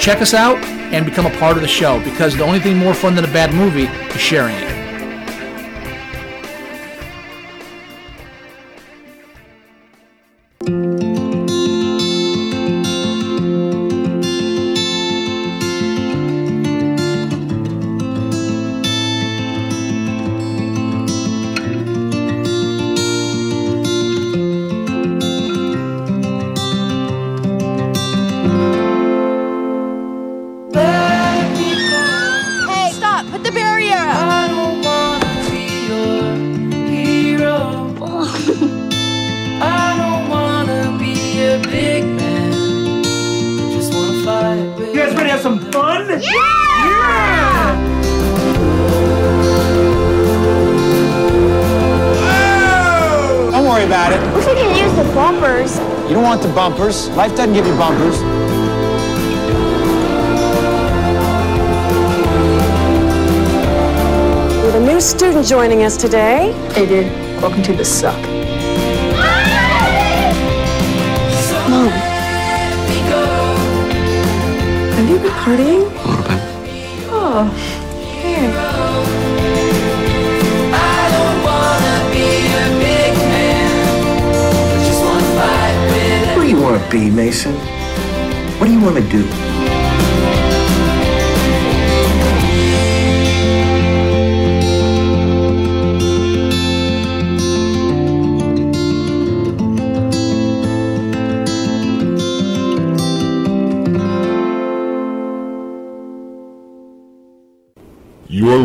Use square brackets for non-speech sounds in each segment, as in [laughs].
Check us out and become a part of the show because the only thing more fun than a bad movie is sharing it. Joining us today. Hey, dude. Welcome to the suck. Mom. Have you been partying? A little bit. Oh, here. What do you want to be, Mason? What do you want to do?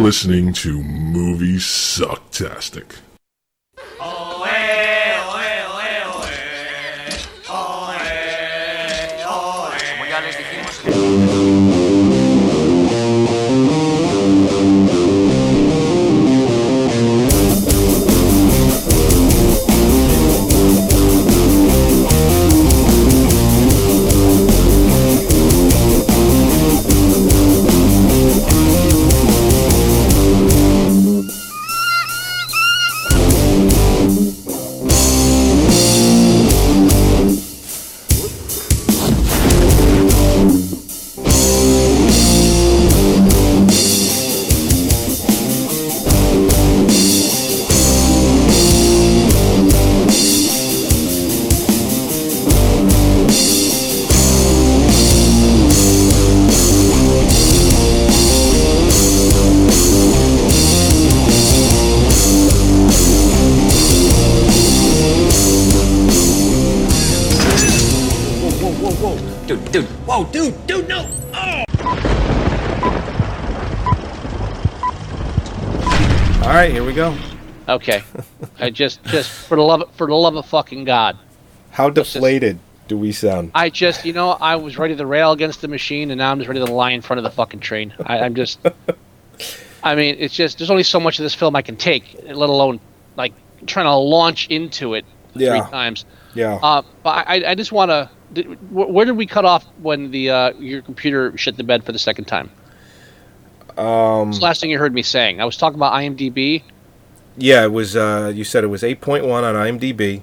Listening to Movie Sucktastic. Go. Okay. I just, just for the love, for the love of fucking God. How deflated do we sound? I just, you know, I was ready to rail against the machine, and now I'm just ready to lie in front of the fucking train. I, I'm just, [laughs] I mean, it's just there's only so much of this film I can take, let alone like trying to launch into it Yeah. three times. Yeah. Uh, but I, I just want to. Where did we cut off when the uh, your computer shit the bed for the second time? Um, It's the last thing you heard me saying. I was talking about IMDb. Yeah, it was. Uh, you said it was 8.1 on IMDb,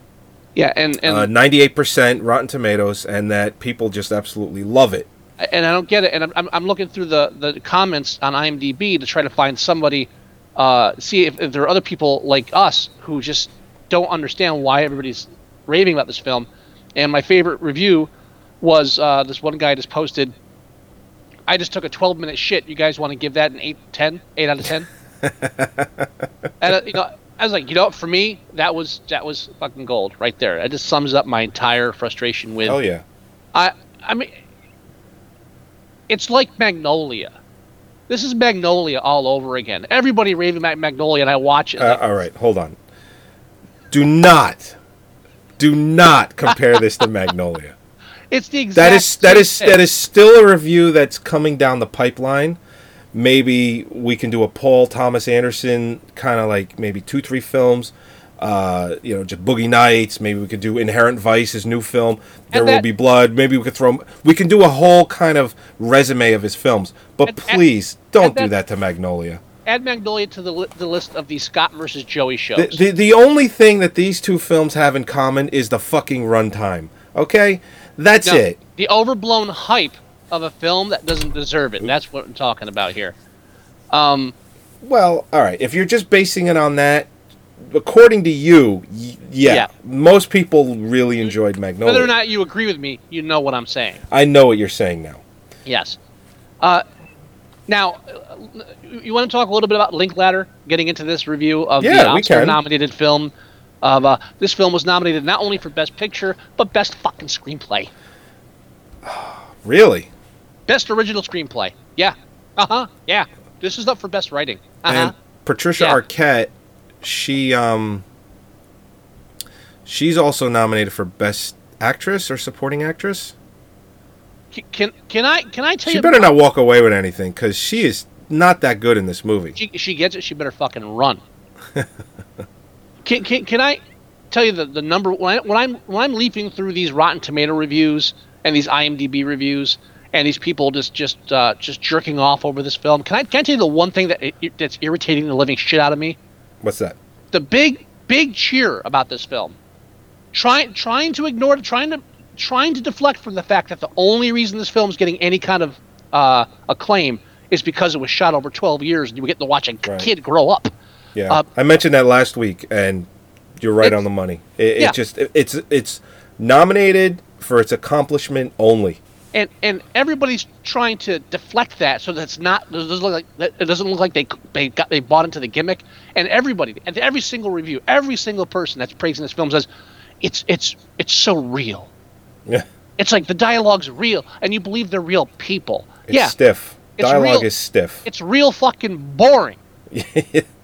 Yeah, and and uh, 98% Rotten Tomatoes, and that people just absolutely love it. and I don't get it. And I'm, I'm, I'm looking through the, the comments on IMDb to try to find somebody, uh, see if, if there are other people like us who just don't understand why everybody's raving about this film. And my favorite review was uh, this one guy just posted, I just took a 12 minute shit. You guys want to give that an 8, 10, 8 out of 10? [laughs] [laughs] and, uh, you know, I was like, you know, for me, that was that was fucking gold right there. That just sums up my entire frustration with. Oh yeah. I I mean, it's like Magnolia. This is Magnolia all over again. Everybody raving about Magnolia, and I watch it. Uh, all right, hold on. Do not, do not compare this to Magnolia. [laughs] It's the exact. That is that is thing. that is still a review that's coming down the pipeline. Maybe we can do a Paul Thomas Anderson kind of like maybe two three films. Uh, you know, just Boogie Nights. Maybe we could do Inherent Vice, his new film. There will be blood. Maybe we could throw. We can do a whole kind of resume of his films. But and- please don't and do that- that to Magnolia. Add Magnolia to the li- the list of the Scott versus Joey shows. The, the the only thing that these two films have in common is the fucking runtime. Okay, that's it. The overblown hype of a film that doesn't deserve it. And That's what I'm talking about here. Um, Well, all right. If you're just basing it on that, according to you, y- yeah, Yeah. most people really enjoyed Magnolia. whether or not you agree with me, you know what I'm saying. I know what you're saying now. Yes. Uh, now, you want to talk a little bit about Linklater getting into this review of Yeah, the. Oscar-nominated film. Of uh, this film was nominated not only for Best Picture but Best fucking Screenplay, [sighs] Really? Best Original Screenplay. Yeah. Uh huh. Yeah. This is up for Best Writing. Uh huh. And Patricia Yeah. Arquette, she um, she's also nominated for Best Actress or Supporting Actress. Can can I can I tell She you? She better not walk away with anything because she is not that good in this movie. She, she gets it. She better fucking run. [laughs] can, can, can I tell you the, the number when, I, when I'm when I'm leafing through these Rotten Tomato reviews and these IMDb reviews and these people just just uh, just jerking off over this film? Can I can I tell you the one thing that it, that's irritating the living shit out of me? What's that? The big big cheer about this film, trying trying to ignore trying to trying to deflect from the fact that the only reason this film is getting any kind of uh, acclaim is because it was shot over 12 years and you were getting to watch a Right. kid grow up. Yeah, Uh, I mentioned that last week, and you're right on the money. It, Yeah. it just it, it's it's nominated for its accomplishment only. And and everybody's trying to deflect that so that's not it doesn't look like it doesn't look like they they got they bought into the gimmick and everybody and every single review every single person that's praising this film says it's it's it's so real Yeah, it's like the dialogue's real and you believe they're real people it's yeah stiff. Dialogue real. is stiff. it's real fucking boring [laughs]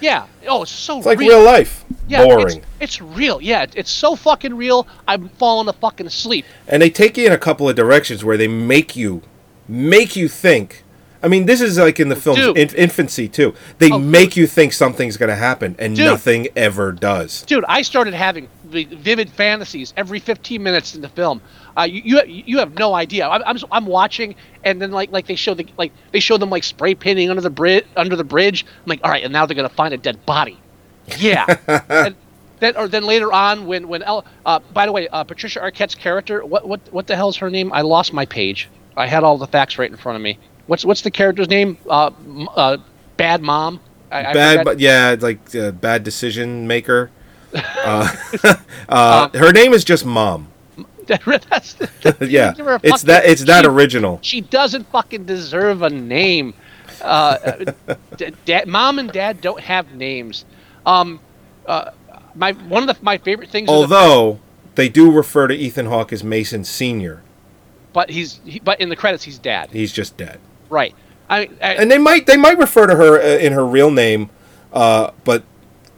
yeah. Oh it's so real. It's like real, real life. yeah, Boring. it's, it's real. Yeah it- it's so fucking real i'm falling to fucking asleep. And they take you in a couple of directions where they make you make you think. I mean this is like in the film's in- infancy too. They Oh, make you think something's going to happen and Dude. nothing ever does. Dude i started having vivid fantasies every 15 minutes in the film uh, you, you you have no idea. I'm, I'm, I'm watching and then like like they show the like they show them like spray painting under the bridge under the bridge. I'm like all right and now they're gonna find a dead body. Yeah. [laughs] And then or then later on when when El, uh, by the way uh, patricia arquette's character what what what the hell's her name? I lost my page. I had all the facts right in front of me. What's what's the character's name? Uh, uh bad mom. I, I bad but yeah like uh, bad decision maker. [laughs] Uh, [laughs] uh, her name is just mom [laughs] That's, [laughs] yeah give her a it's that it's that she- original She doesn't fucking deserve a name. Uh, d- dad, mom and dad don't have names. Um, uh, my one of the, my favorite things. in the- although they do refer to ethan hawke as mason senior but he's he, but in the credits he's dad. he's just dead Right. I, I and they might they might refer to her uh, in her real name uh, but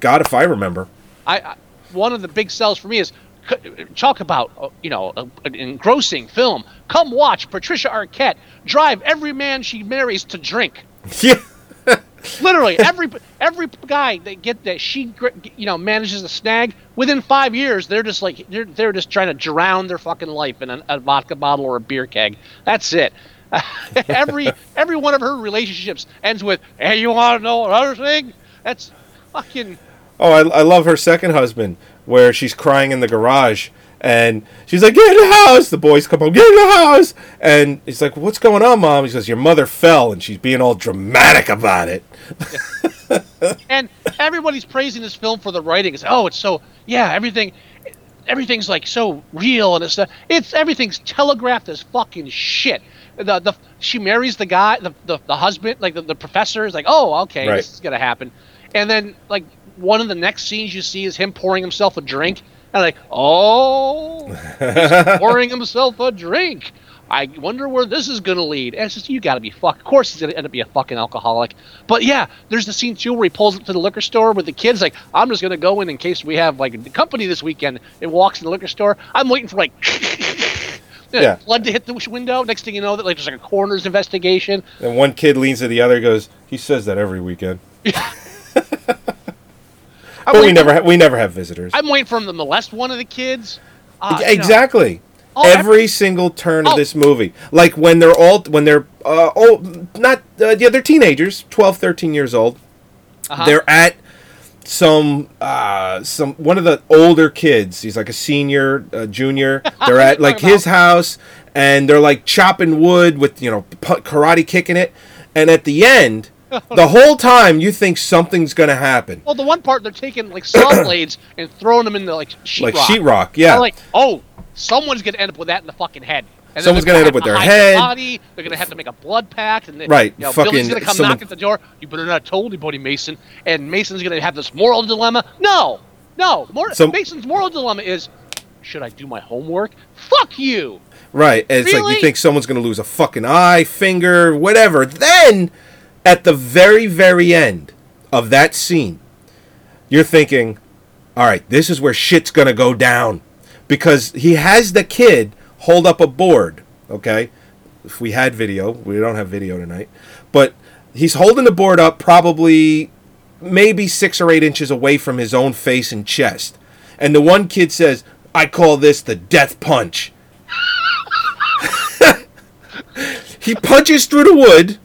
god if i remember I, I one of the big sells for me is talk about uh, you know an engrossing film. Come watch Patricia Arquette drive every man she marries to drink. [laughs] yeah Literally [laughs] every every guy that get that she you know manages to snag within five years they're just like they're they're just trying to drown their fucking life in a, a vodka bottle or a beer keg. That's it. [laughs] every every one of her relationships ends with hey you want to know another thing? That's fucking Oh, I, I love her second husband, where she's crying in the garage, and she's like, "Get in the house!" The boys come home, "Get in the house!" And he's like, "What's going on, mom?" He says, "Your mother fell," and she's being all dramatic about it. [laughs] and everybody's praising this film for the writing. It's oh, it's so yeah, everything, everything's like so real and it's it's everything's telegraphed as fucking shit. The the she marries the guy, the the, the husband, like the, the professor is like, oh, okay, Right. this is gonna happen, and then like one of the next scenes you see is him pouring himself a drink, and like, oh, he's [laughs] pouring himself a drink. I wonder where this is going to lead. And it's just, you got to be fuck. Of course, he's going to end up being a fucking alcoholic. But yeah, there's the scene too where he pulls up to the liquor store with the kids. Like, I'm just going to go in in case we have like the company this weekend. And walks in the liquor store. I'm waiting for like, [laughs] Yeah. blood to hit the window. Next thing you know, that like there's like a coroner's investigation. And one kid leans to the other, and goes, "He says that every weekend." [laughs] I'm But we never for- ha- we never have visitors. I'm waiting for him to molest one of the kids. Uh, you know. exactly. Oh, Every single turn of Oh. this movie, like when they're all when they're uh, oh not uh, yeah they're teenagers, 12, 13 years old. Uh-huh. They're at some uh some one of the older kids. He's like a senior, uh, junior. [laughs] They're at like his house, and they're like chopping wood with you know karate kicking it. And at the end, [laughs] the whole time you think something's gonna happen, Well, the one part they're taking like saw [coughs] blades and throwing them in the like sheetrock. like sheetrock. Yeah, like, oh, someone's gonna end up with that in the fucking head. And Someone's they're gonna end up with their head. Body. They're gonna have to make a blood pact, and then, Right, You know, fucking Billy's gonna come someone- knock at the door. You better not tell anybody, Mason. And Mason's gonna have this moral dilemma. No, no. Mor- So- Mason's moral dilemma is: Should I do my homework? Fuck you. Right. And it's like you think someone's going to lose a fucking eye, finger, whatever. Then, at the very, very end of that scene, you're thinking, all right, this is where shit's going to go down. Because he has the kid hold up a board, okay? If we had video, we don't have video tonight. But he's holding the board up probably maybe six or eight inches away from his own face and chest. And the one kid says, I call this the death punch. [laughs] he punches through the wood.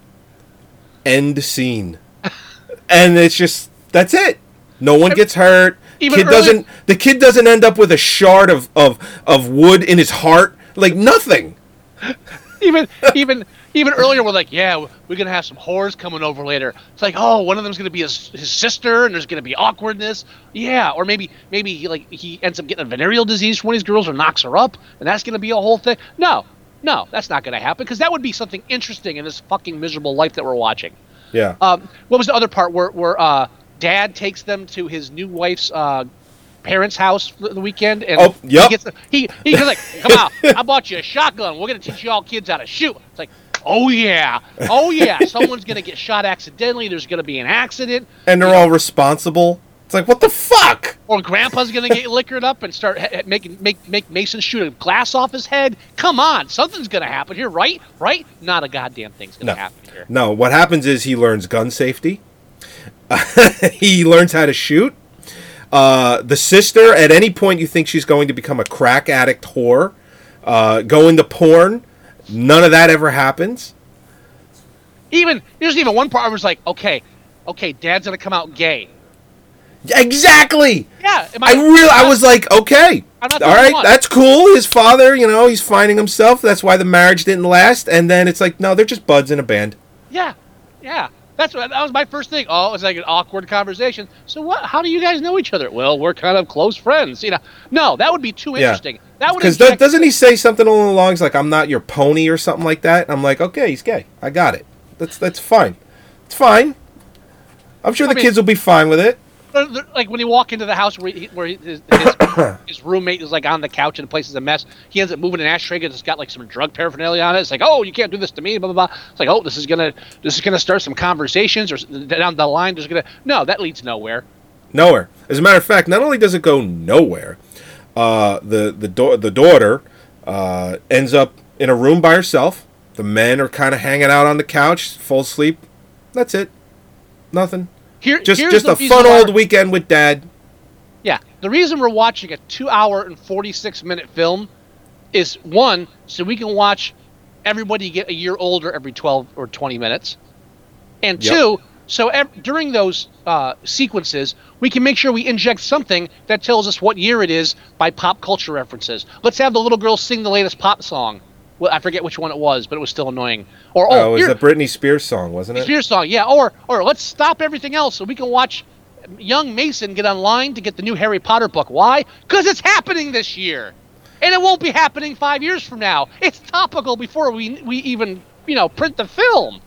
End scene. [laughs] And it's just that's it. No one gets hurt. Even kid earlier- doesn't the kid doesn't end up with a shard of, of, of wood in his heart. Like nothing. [laughs] even even even earlier we're like yeah we're gonna have some whores coming over later it's like oh one of them's gonna be his, his sister and there's gonna be awkwardness yeah or maybe maybe he like he ends up getting a venereal disease from one of these girls or knocks her up and that's gonna be a whole thing no no that's not gonna happen because that would be something interesting in this fucking miserable life that we're watching Yeah. um, what was the other part where where uh, dad takes them to his new wife's uh, parents' house for the weekend? And Oh, yep. he gets he he's like, "Come on, I bought you a shotgun. We're gonna teach you all kids how to shoot." It's like, "Oh yeah, oh yeah." [laughs] Someone's gonna get shot accidentally. There's gonna be an accident, and they're all responsible. It's like what the fuck? or Grandpa's gonna get liquored up and start ha- making make make Mason shoot a glass off his head. Come on, something's gonna happen here, right? Right? Not a goddamn thing's gonna No. happen here. No, what happens is he learns gun safety. [laughs] he learns how to shoot. Uh, the sister, at any point you think she's going to become a crack addict whore, uh, go into porn. None of that ever happens. Even there's even one part where it's like, okay, okay, Dad's gonna come out gay. Exactly. Yeah, am I really, I was like, okay, all right, one. that's cool. His father, you know, he's finding himself. That's why the marriage didn't last. And then it's like, no, they're just buds in a band. Yeah, yeah. That's what that was my first thing. Oh, it's like an awkward conversation. So what? How do you guys know each other? Well, we're kind of close friends. You know, no, that would be too interesting. Yeah. That would Because doesn't he say something along the lines like "I'm not your pony" or something like that? I'm like, okay, he's gay. I got it. That's that's fine. It's fine. I'm sure I the mean- kids will be fine with it. Like when you walk into the house where, he, where his, his, [coughs] his roommate is like on the couch and the place is a mess. He ends up moving an ashtray because it's got like some drug paraphernalia on it. It's like, oh, you can't do this to me. Blah blah blah. It's like, oh, this is gonna this is gonna start some conversations or down the line. There's gonna no, that leads nowhere. Nowhere. As a matter of fact, not only does it go nowhere, uh, the the da- the daughter uh, ends up in a room by herself. The men are kind of hanging out on the couch, full asleep. That's it. Nothing. Here, Just just a fun old weekend with dad. Yeah, the reason we're watching a two-hour and forty-six minute film is one, so we can watch everybody get a year older every twelve or twenty minutes, and Yep. two, so ev- during those uh, sequences, we can make sure we inject something that tells us what year it is by pop culture references. Let's have the little girl sing the latest pop song. Well, I forget which one it was, but it was still annoying. Or Oh, oh, it was a Britney Spears song, wasn't it? Spears song, yeah. Or or let's stop everything else so we can watch young Mason get online to get the new Harry Potter book. Why? Because it's happening this year, and it won't be happening five years from now. It's topical before we we even you know print the film,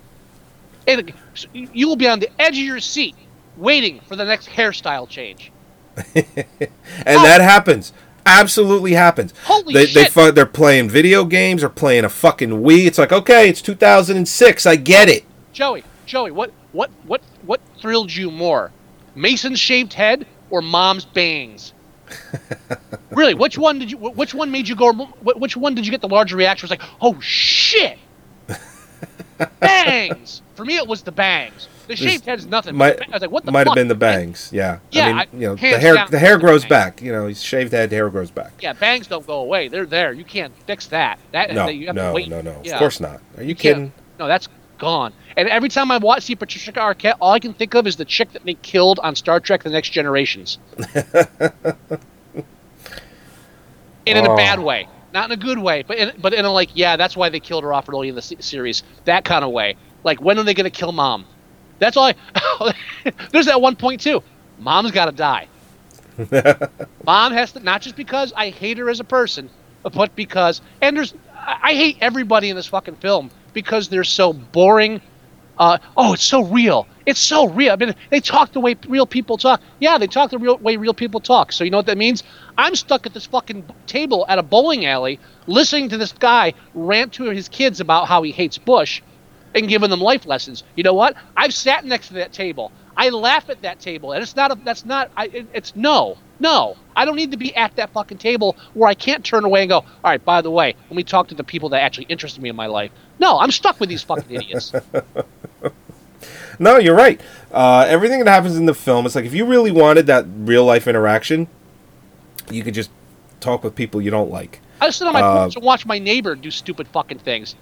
and you will be on the edge of your seat waiting for the next hairstyle change. [laughs] and that happens. Absolutely happens. Holy they, They shit. fu- they're playing video games or playing a fucking Wii. It's like, okay, it's 2006. I get it. Joey, Joey, what what what what thrilled you more, Mason's shaved head or Mom's bangs? [laughs] really, which one did you? Which one made you go? Which one did you get the larger reaction? It was like, oh shit, [laughs] bangs. For me, it was the bangs. The shaved head is nothing. Might, but the ba- I was like, what the might fuck? have been the bangs. Yeah. Yeah, I mean, I- you know, the hair the hair grows bangs. back. You know, he's shaved head, hair grows back. Yeah, bangs don't go away. They're there. You can't fix that. That No, you have to no, wait. no, no. Yeah. Of course not. Are you, can't- kidding? No, that's gone. And every time I watch see Patricia Arquette, all I can think of is the chick that they killed on Star Trek: The Next Generations. [laughs] and in Oh. a bad oh. way, not in a good way, but in, but in a like, yeah, that's why they killed her off early in the series. That kind of way. Like, when are they gonna kill Mom? That's all. I, [laughs] there's that one point too. Mom's got to die. [laughs] Mom has to not just because I hate her as a person, but because and there's I I hate everybody in this fucking film because they're so boring. Uh, oh, it's so real. It's so real. I mean, they talk the way real people talk. Yeah, they talk the real way real people talk. So you know what that means? I'm stuck at this fucking table at a bowling alley, listening to this guy rant to his kids about how he hates Bush, and giving them life lessons. You know what? I've sat next to that table. I laugh at that table, and it's not. A, that's not. I, it, it's no, no. I don't need to be at that fucking table where I can't turn away and go. All right. By the way, let me talk to the people that actually interested me in my life. No, I'm stuck with these fucking idiots. [laughs] No, you're right. Uh, everything that happens in the film, it's like if you really wanted that real life interaction, you could just talk with people you don't like. I sit on my Uh, porch and watch my neighbor do stupid fucking things.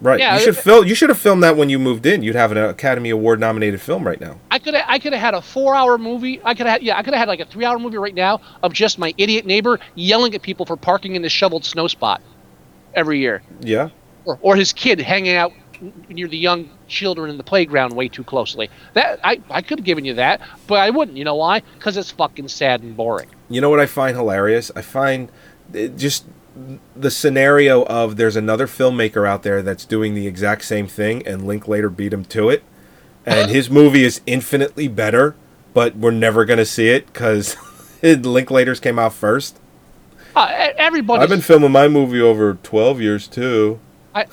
Right. Yeah, you should film. You should have filmed that when you moved in. You'd have an Academy Award nominated film right now. I could I could have had a four hour movie. I could have yeah I could have had like a three hour movie right now of just my idiot neighbor yelling at people for parking in the shoveled snow spot every year, Yeah. or, or his kid hanging out near the young children in the playground way too closely. That I I could have given you that, but I wouldn't. You know why? Because it's fucking sad and boring. You know what I find hilarious? I find just the scenario of there's another filmmaker out there that's doing the exact same thing, and Linklater beat him to it, and his movie is infinitely better, but we're never gonna see it because Linklater's [laughs] came out first. Uh, everybody. I've been filming my movie over twelve years too. I,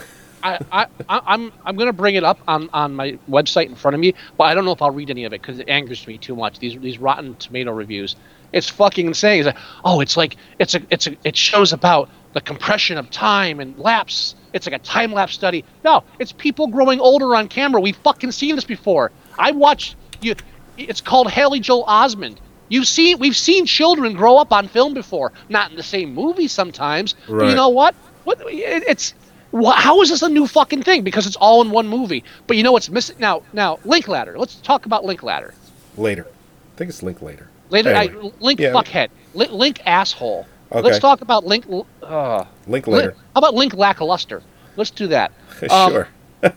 I, I, I- I'm, I'm gonna bring it up on, on my website in front of me, but I don't know if I'll read any of it because it angers me too much. These, these Rotten Tomato reviews, it's fucking insane. It's like, oh, it's like, it's a, it's a, it shows about the compression of time and lapse. It's like a time lapse study. No, it's people growing older on camera. We've fucking seen this before. I watched you. It's called Haley Joel Osment. You've seen, we've seen children grow up on film before, not in the same movie sometimes. But Right. you know what? What it, it's how is this a new fucking thing? Because it's all in one movie. But you know what's missing now? Now Link Ladder. Let's talk about Link Ladder. Later, I think it's Link Later, Anyway. I, Link Yeah. fuckhead. Link, Link asshole. Okay. Let's talk about Link. Uh, Linklater. Link, how about Link lackluster? Let's do that. [laughs] Um, sure. [laughs]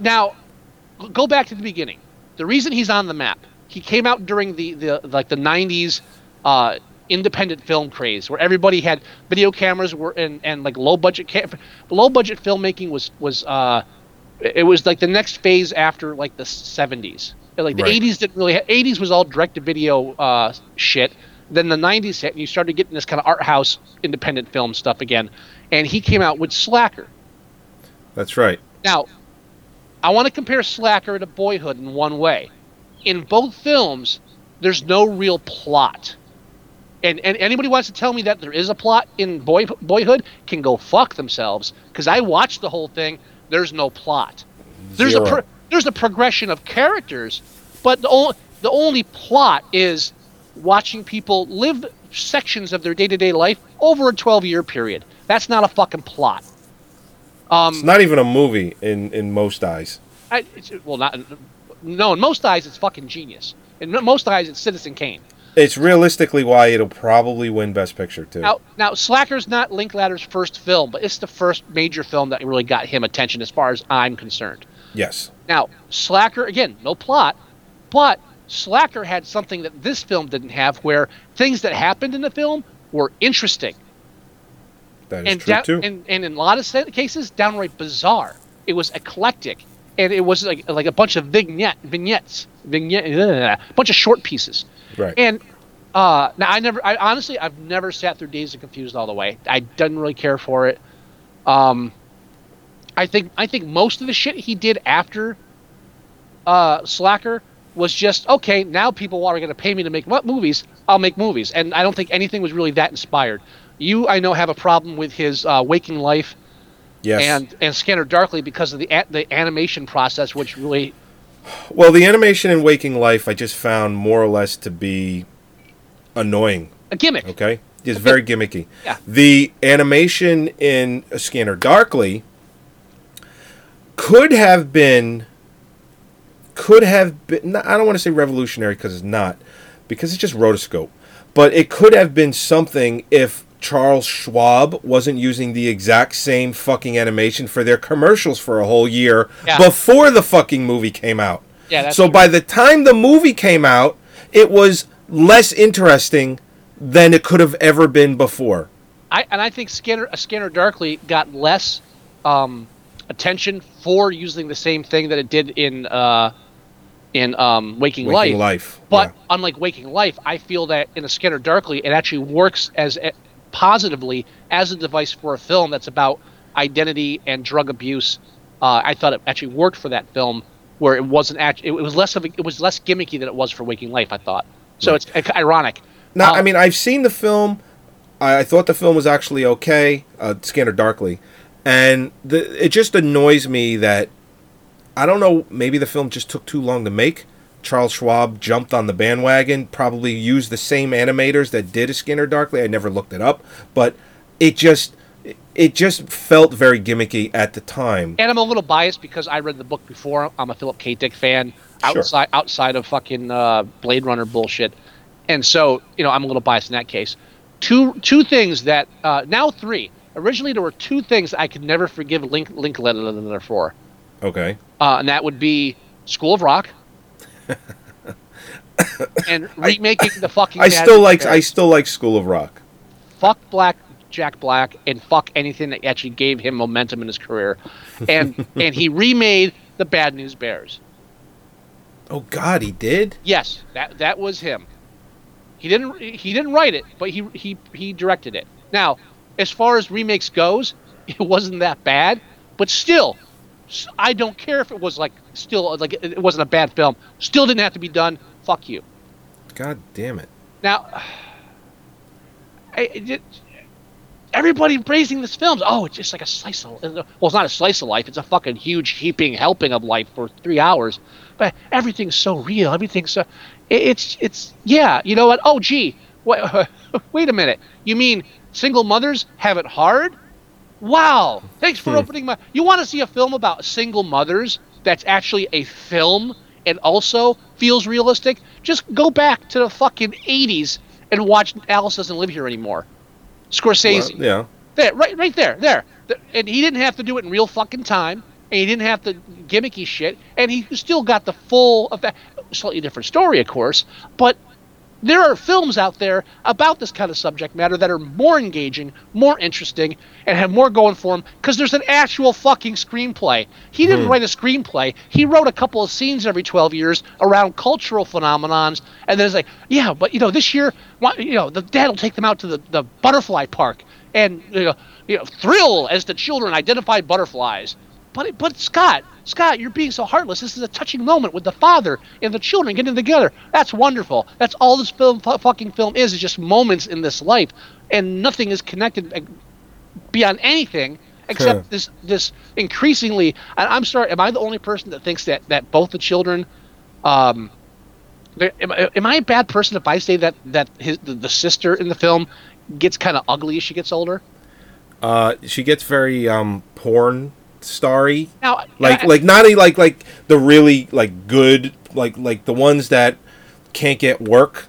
Now, go back to the beginning. The reason he's on the map, he came out during the, the like the '90s uh, independent film craze, where everybody had video cameras, were and, and like low budget ca- low budget filmmaking was was uh, it was like the next phase after like the '70s. Like the Right. '80s didn't really. Ha- '80s was all direct to video uh, shit. Then the '90s hit, and you started getting this kind of art house independent film stuff again. And he came out with Slacker. That's right. Now, I want to compare Slacker to Boyhood in one way. In both films, there's no real plot. And, and anybody wants to tell me that there is a plot in Boy, Boyhood can go fuck themselves because I watched the whole thing. There's no plot. There's Zero. a pro- there's a progression of characters, but the only the only plot is watching people live sections of their day to day life over a 12 year period. That's not a fucking plot. Um, It's not even a movie in in most eyes. I, it's, well, not no. In most eyes, it's fucking genius. In most eyes, it's Citizen Kane. It's realistically why it'll probably win Best Picture too. Now, now, Slacker's not Linklater's first film, but it's the first major film that really got him attention, as far as I'm concerned. Yes. Now, Slacker again, no plot, but Slacker had something that this film didn't have, where things that happened in the film were interesting That is and, true da- too. and and in a lot of cases, downright bizarre. It was eclectic, and it was like like a bunch of vignette vignettes, vignette, a bunch of short pieces. right. And uh, now I never, I honestly, I've never sat through Dazed and Confused all the way. I didn't really care for it. Um, I think I think most of the shit he did after uh, Slacker was just okay. Now people are going to pay me to make mo- movies. I'll make movies, and I don't think anything was really that inspired. You, I know, have a problem with his uh, Waking Life Yes. and and Scanner Darkly because of the a- the animation process, which really well, the animation in Waking Life I just found more or less to be annoying. a gimmick. Okay, it's very gimmicky. Yeah. The animation in Scanner Darkly could have been, could have been. I don't want to say revolutionary because it's not, because it's just rotoscope. But it could have been something if Charles Schwab wasn't using the exact same fucking animation for their commercials for a whole year Yeah. before the fucking movie came out. Yeah, that's so true. by the time the movie came out, it was less interesting than it could have ever been before. I and I think Scanner uh, Scanner Darkly got less um, attention for using the same thing that it did in uh, in um, Waking, Waking Life. Life, But yeah. unlike Waking Life, I feel that in a Scanner Darkly, it actually works as a, positively as a device for a film that's about identity and drug abuse. Uh, I thought it actually worked for that film, where it wasn't actually it was less of a, it was less gimmicky than it was for Waking Life. I thought so. It's uh, ironic. Now, Uh, I mean, I've seen the film. I, I thought the film was actually okay, uh, Scanner Darkly, and the, it just annoys me that I don't know. Maybe the film just took too long to make. Charles Schwab jumped on the bandwagon. Probably used the same animators that did a Scanner Darkly. I never looked it up, but it just it just felt very gimmicky at the time. and I'm a little biased because I read the book before. I'm a Philip K. Dick fan. Sure. Outside outside of fucking uh, Blade Runner bullshit, and so you know I'm a little biased in that case. Two two things that uh, now three. Originally there were two things I could never forgive Link Linklater for, Okay. uh, and that would be School of Rock [coughs] and remaking the fucking. I still like I still like School of Rock. fuck Black Jack Black and fuck anything that actually gave him momentum in his career, and [laughs] and he remade the Bad News Bears. Oh God, he did. Yes, that that was him. He didn't he didn't write it, but he he he directed it. Now, as far as remakes goes, [laughs] it wasn't that bad, but still, I don't care if it was like still like it wasn't a bad film. Still didn't have to be done. Fuck you. God damn it. Now, [sighs] I, it, it- everybody praising this film. Oh, it's just like a slice of uh, well, it's not a slice of life. It's a fucking huge heaping helping of life for three hours. But everything's so real. Everything's so. It, it's it's yeah. You know what? Oh, gee. Wait, [laughs] wait a minute. You mean single mothers have it hard? Wow. Thanks for hmm. opening my. You want to see a film about single mothers that's actually a film and also feels realistic? Just go back to the fucking 80s and watch Alice Doesn't Live Here Anymore. Scorsese. Well, yeah. There, right, right there, there. And he didn't have to do it in real fucking time, and he didn't have to gimmicky shit, and he still got the full effect. Slightly different story, of course, but there are films out there about this kind of subject matter that are more engaging, more interesting, and have more going for them because there's an actual fucking screenplay. He didn't hmm. write a screenplay. He wrote a couple of scenes every 12 years around cultural phenomenons, and then it's like, yeah, but you know, this year, you know, the dad will take them out to the, the butterfly park and you know, you know, thrill as the children identify butterflies. But but Scott, Scott, you're being so heartless. This is a touching moment with the father and the children getting together. That's wonderful. That's all this film, fu- fucking film is. Is just moments in this life, and nothing is connected uh, beyond anything except this this increasingly. And I'm sorry, am I the only person that thinks that that both the children, um, am, I- am I a bad person if I say that that his the, the sister in the film gets kind of ugly as she gets older? Uh, she gets very um porn starry. Now, Like I- like not a, like like the really like good like like the ones that can't get work.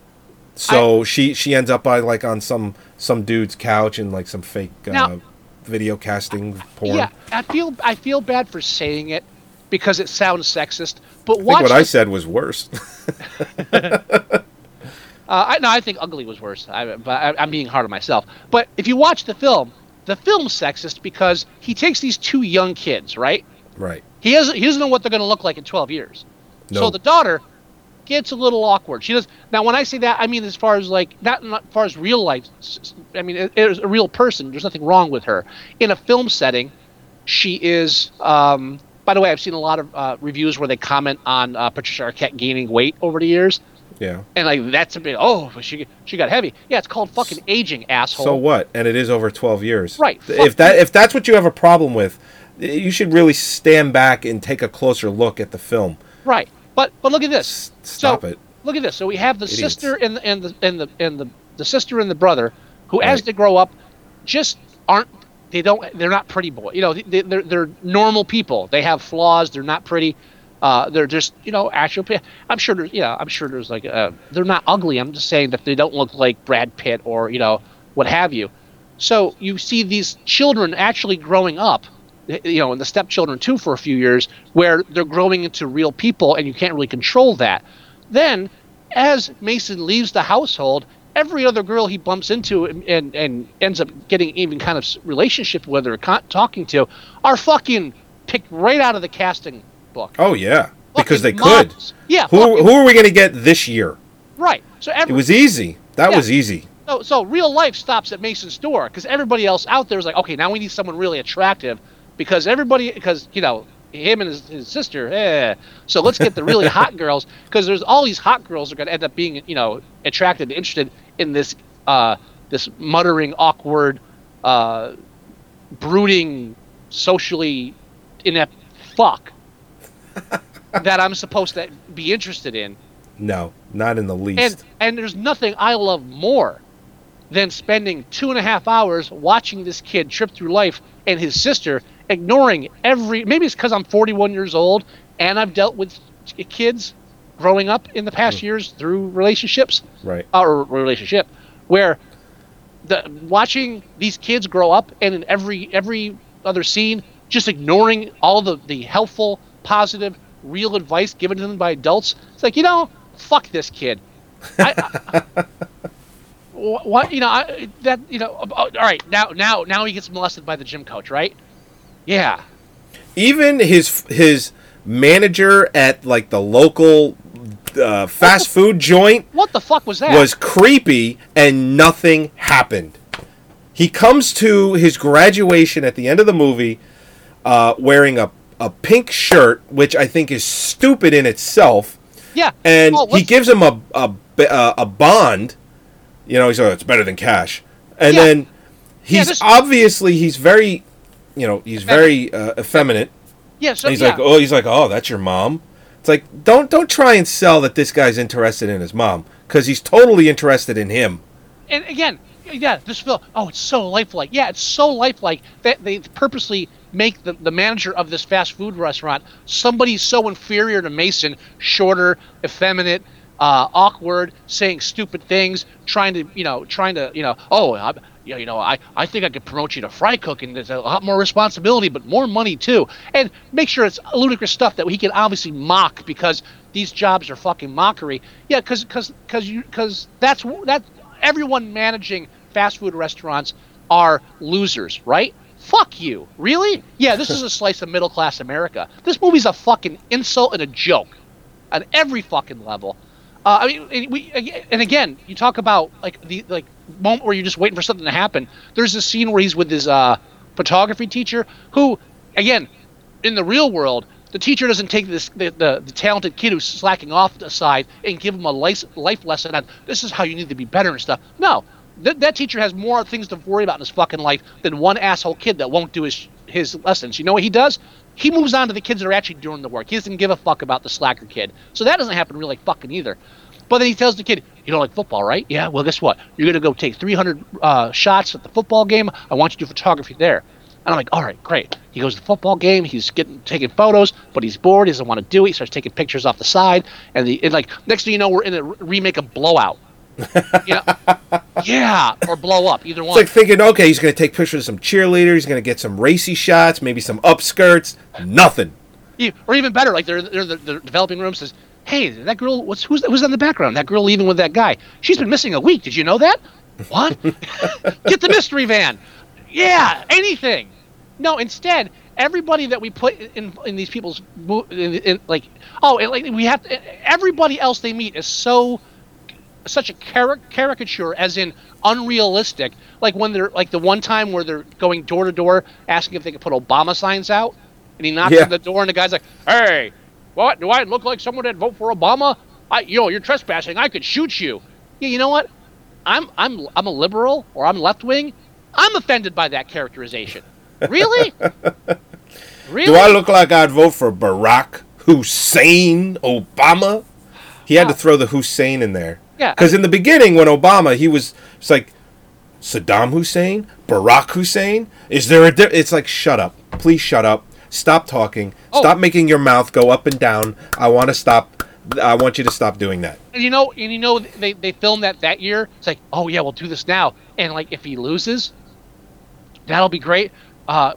So she she ends up by like on some some dude's couch and like some fake uh, video casting porn. Yeah, I feel I feel bad for saying it because it sounds sexist. But I what I said was worse. [laughs] Uh, I, no, I think ugly was worse. I, but I, I'm being hard on myself. But if you watch the film, the film's sexist because he takes these two young kids, right? right. He doesn't. He doesn't know what they're going to look like in 12 years. So the daughter gets a little awkward. She does. Now, when I say that, I mean as far as like not, not as far as real life. I mean, it, it's a real person. There's nothing wrong with her. In a film setting, she is um, by the way, I've seen a lot of uh, reviews where they comment on uh, Patricia Arquette gaining weight over the years, Yeah. and like that's a bit. Oh, she she got heavy. Yeah, it's called fucking aging, asshole. So what? And it is over 12 years. Right. If that if that's what you have a problem with, you should really stand back and take a closer look at the film. Right. But but look at this. stop so, it. Look at this. So we have the Idiots. sister and the and the and the and the, the sister and the brother, who as they grow up, just aren't. They don't. They're not pretty boy. You know, they, they're they're normal people. They have flaws. They're not pretty. Uh, they're just you know actual. I'm sure there's yeah. I'm sure there's like uh, they're not ugly. I'm just saying that they don't look like Brad Pitt or you know what have you. So you see these children actually growing up, you know, and the stepchildren too for a few years, where they're growing into real people, and you can't really control that. Then, as Mason leaves the household, every other girl he bumps into and and, and ends up getting even kind of relationship with or talking to are fucking picked right out of the casting book. Oh yeah, because they Fucking could. Yeah, Who fucking- who are we going to get this year? right. So every, It was easy. That Yeah. was easy. So, so real life stops at Mason's door because everybody else out there is like, okay, now we need someone really attractive because everybody, because you know, him and his, his sister, eh. So let's get the really [laughs] hot girls because there's all these hot girls are going to end up being, you know, attracted, interested in this, uh, this muttering, awkward, uh, brooding, socially inept fuck that I'm supposed to be interested in. No, not in the least. And and there's nothing I love more than spending two and a half hours watching this kid trip through life and his sister ignoring every. Maybe it's because I'm 41 years old and I've dealt with kids growing up in the past mm. years through relationships right. Uh, or relationship where the watching these kids grow up and in every every other scene just ignoring all the the helpful positive real advice given to them by adults. It's like you know fuck this kid. I, I, [laughs] what you know I, that you know oh, all right now now now he gets molested by the gym coach right? Yeah. Even his his manager at like the local uh, fast food joint what the fuck was that? was creepy and nothing happened. He comes to his graduation at the end of the movie uh, wearing a, a pink shirt, which I think is stupid in itself. yeah And Oh, he gives him a, a, a, bond. You know, he's like, it's better than cash. And Yeah. then he's this- obviously, he's very, you know, he's very uh, effeminate. yeah so he's yeah. like, oh, he's like, oh, that's your mom. It's like, don't don't try and sell that this guy's interested in his mom because he's totally interested in him. and again, yeah, this film. Oh, it's so lifelike. Yeah, it's so lifelike that they purposely make the, the manager of this fast food restaurant somebody so inferior to Mason, shorter, effeminate, uh, awkward, saying stupid things, trying to you know, trying to you know, oh, I, you know, I, I think I could promote you to fry cook and There's a lot more responsibility, but more money too, and make sure it's ludicrous stuff that he can obviously mock because these jobs are fucking mockery. Yeah, because because because you because that's that everyone managing fast food restaurants are losers, right? Fuck you. Really? Yeah, this is a slice of middle class America. This movie's a fucking insult and a joke on every fucking level. Uh, I mean, we, and again, you talk about like the like moment where you're just waiting for something to happen. There's a scene where he's with his uh, photography teacher, who, again, in the real world, the teacher doesn't take this the, the, the talented kid who's slacking off aside and give him a life, life lesson on this is how you need to be better and stuff. No, that that teacher has more things to worry about in his fucking life than one asshole kid that won't do his his lessons. You know what he does? He moves on to the kids that are actually doing the work. He doesn't give a fuck about the slacker kid. So that doesn't happen really fucking either. But then he tells the kid, "You don't like football, right? Yeah. Well, guess what? You're gonna go take 300 uh, shots at the football game. I want you to do photography there." And I'm like, all right, great. He goes to the football game. He's getting taking photos, but he's bored. He doesn't want to do it. He starts taking pictures off the side, and the and like next thing you know, we're in a remake of Blowout. [laughs] you know? yeah, or Blow Up, either one. It's like thinking, okay, he's going to take pictures of some cheerleaders, he's going to get some racy shots, maybe some upskirts. Nothing. E- or even better, like they're they're the, the developing room says, "Hey, that girl, what's who's who's in the background? That girl leaving with that guy? She's been missing a week. Did you know that? What? [laughs] Get the mystery van. Yeah, anything. No, instead, everybody that we put in in these people's in, in, like oh, like we have to, everybody else they meet is so such a cari- caricature as in unrealistic like when they're like the one time where they're going door to door asking if they could put obama signs out and he knocks Yeah. on the door, and the guy's like, "Hey, what? Do I look like someone that vote for Obama? I, you know, you're trespassing. I could shoot you." Yeah, you know what? I'm I'm I'm a liberal or I'm left wing. I'm offended by that characterization. Really? [laughs] really? Do I look like I'd vote for Barack Hussein Obama? He had to throw the Hussein in there. Yeah, Because in the beginning, when Obama, he was, it's like Saddam Hussein, Barack Hussein. Is there a? Di-? It's like shut up, please shut up, stop talking, Oh. stop making your mouth go up and down. I want to stop. I want you to stop doing that. And you know, and you know, they they filmed that that year. It's like, oh yeah, we'll do this now. And like, if he loses, that'll be great. Uh,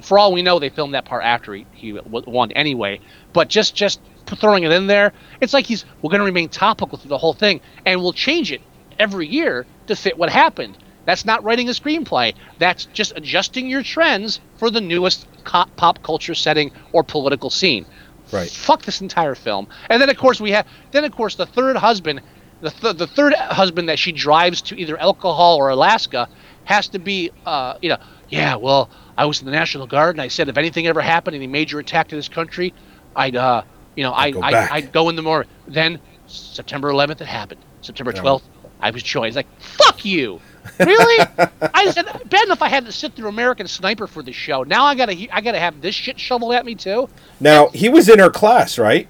for all we know, they filmed that part after he, he won anyway. But just just throwing it in there, it's like he's we're going to remain topical through the whole thing, and we'll change it every year to fit what happened. That's not writing a screenplay. That's just adjusting your trends for the newest pop culture setting or political scene Right. fuck this entire film. And then of course we have then of course the third husband, the th- the third husband that she drives to either alcohol or Alaska has to be uh you know yeah well I was in the National Guard and I said if anything ever happened any major attack to this country I'd uh you know I go I back. I'd go in the morning. Then September 11th it happened. September uh-huh. Oh. 12th I was joined. It's like fuck you. Really? [laughs] I said bad enough I had to sit through American Sniper for the show. Now I gotta I gotta have this shit shoveled at me too. Now he was in her class, right?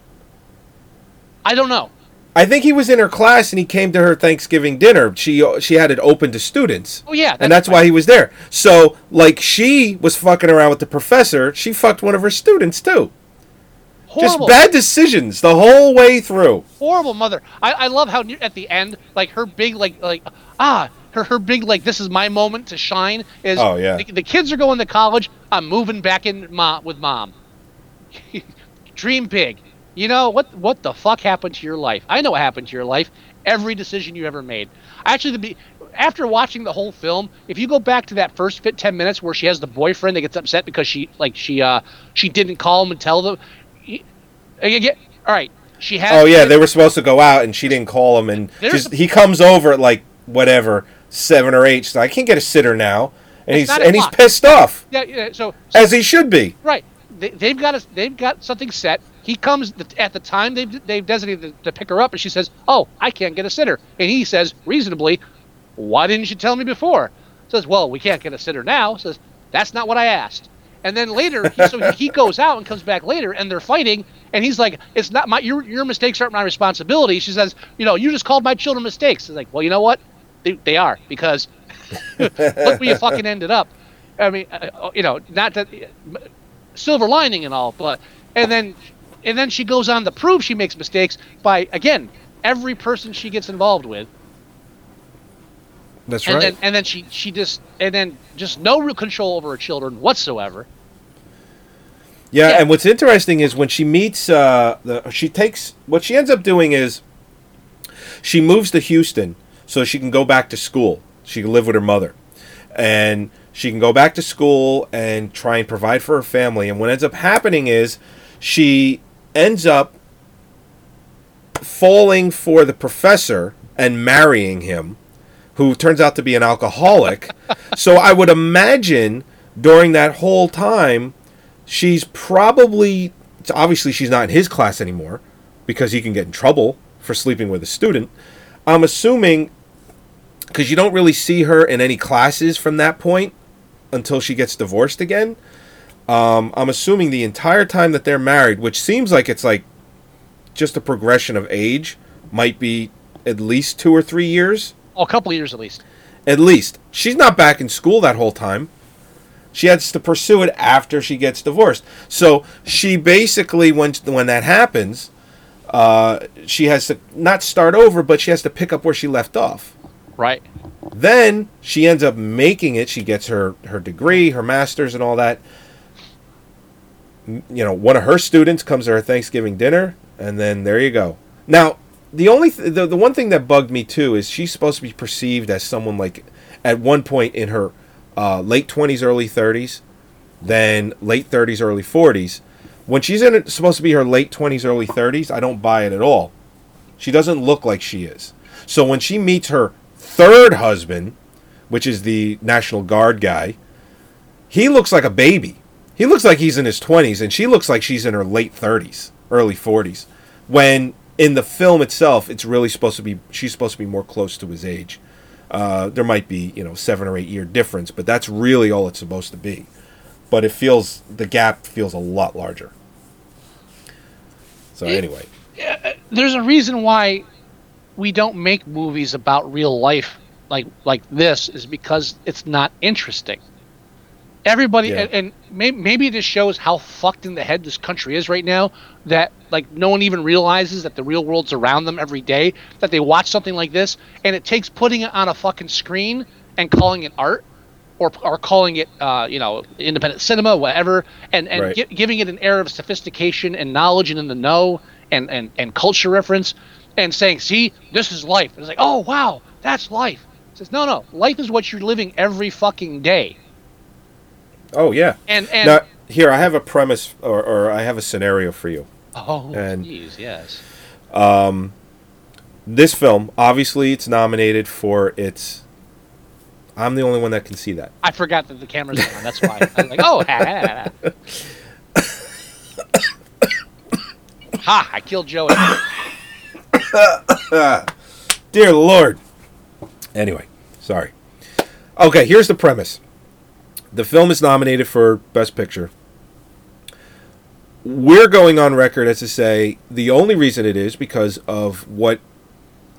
I don't know. I think he was in her class and he came to her Thanksgiving dinner. She she had it open to students. Oh yeah, and that's why he was there. So, like, she was fucking around with the professor. She fucked one of her students too. Horrible. Just bad decisions the whole way through. horrible mother. I, I love how near, at the end, like her big like like ah her her big like this is my moment to shine is. Oh, yeah. The, the kids are going to college. I'm moving back in mom with mom. [laughs] Dream big. You know what? What the fuck happened to your life? I know what happened to your life. Every decision you ever made. Actually, the be after watching the whole film, if you go back to that first fit ten minutes where she has the boyfriend that gets upset because she like she uh she didn't call him and tell them. Uh, y- All right, she has. Oh yeah, they were supposed to go out and she didn't call him and just he comes over at like whatever seven or eight. So I can't get a sitter now, and he's and he's pissed off Yeah, yeah. So, as he should be. Right. They, they've got a, they've got something set. He comes at the time they've they've designated to, to pick her up, and she says, "Oh, I can't get a sitter." And he says, reasonably, "Why didn't you tell me before?" Says, "Well, we can't get a sitter now." Says, "That's not what I asked." And then later, he, so he, goes out and comes back later, and they're fighting. And he's like, "It's not my your your mistakes aren't my responsibility." She says, "You know, you just called my children mistakes." It's like, well, you know what? They, they are because [laughs] look where you fucking ended up. I mean, uh, you know, not that silver lining and all, but and then and then she goes on to prove she makes mistakes by again every person she gets involved with, That's and right. then and then she she just and then just no real control over her children whatsoever. Yeah, Yeah. and what's interesting is when she meets uh the she takes what she ends up doing is she moves to Houston so she can go back to school. She can live with her mother. And she can go back to school and try and provide for her family. And what ends up happening is she ends up falling for the professor and marrying him, who turns out to be an alcoholic. so I would imagine during that whole time, she's probably obviously she's not in his class anymore because he can get in trouble for sleeping with a student. I'm assuming because you don't really see her in any classes from that point until she gets divorced again. Um, I'm assuming the entire time that they're married, which seems like it's like just a progression of age, might be at least two or three years. A couple of years at least. At least. She's not back in school that whole time. She has to pursue it after she gets divorced. So she basically, when when that happens, uh, she has to not start over, but she has to pick up where she left off. Right. Then she ends up making it. She gets her her degree, her master's, and all that. You know, one of her students comes to her Thanksgiving dinner, and then there you go. Now, the only th- the, the one thing that bugged me too is she's supposed to be perceived as someone like at one point in her uh, late twenties, early thirties, then late thirties, early forties. When she's in supposed to be her late twenties, early thirties, I don't buy it at all. She doesn't look like she is. So when she meets her third husband, which is the National Guard guy, he looks like a baby. He looks like he's in his 20s, and she looks like she's in her late 30s, early 40s. When in the film itself, it's really supposed to be she's supposed to be more close to his age. Uh, there might be you know seven or eight year difference, but that's really all it's supposed to be. But it feels the gap feels a lot larger. So It- anyway, there's a reason why we don't make movies about real life like like this is because it's not interesting. Everybody Yeah. and, and may, maybe this shows how fucked in the head this country is right now that like no one even realizes that the real world's around them every day that they watch something like this and it takes putting it on a fucking screen and calling it art or, or calling it uh, you know independent cinema whatever and and Right. gi- giving it an air of sophistication and knowledge and in the know and, and, and culture reference and saying, see, this is life. And it's like, oh, wow, that's life. It says, no, no, life is what you're living every fucking day. Oh yeah. And, and, now here I have a premise or, or I have a scenario for you. oh, and- jeez, yes. Um, this film, obviously, it's nominated for its. I'm the only one that can see that. I forgot that the camera's on. That's why. I was like, oh, ha, ha, ha, ha. [coughs] ha, I killed Joey. [coughs] Dear Lord. Anyway, sorry. Okay, here's the premise. The film is nominated for Best Picture. We're going on record as to say the only reason it is because of what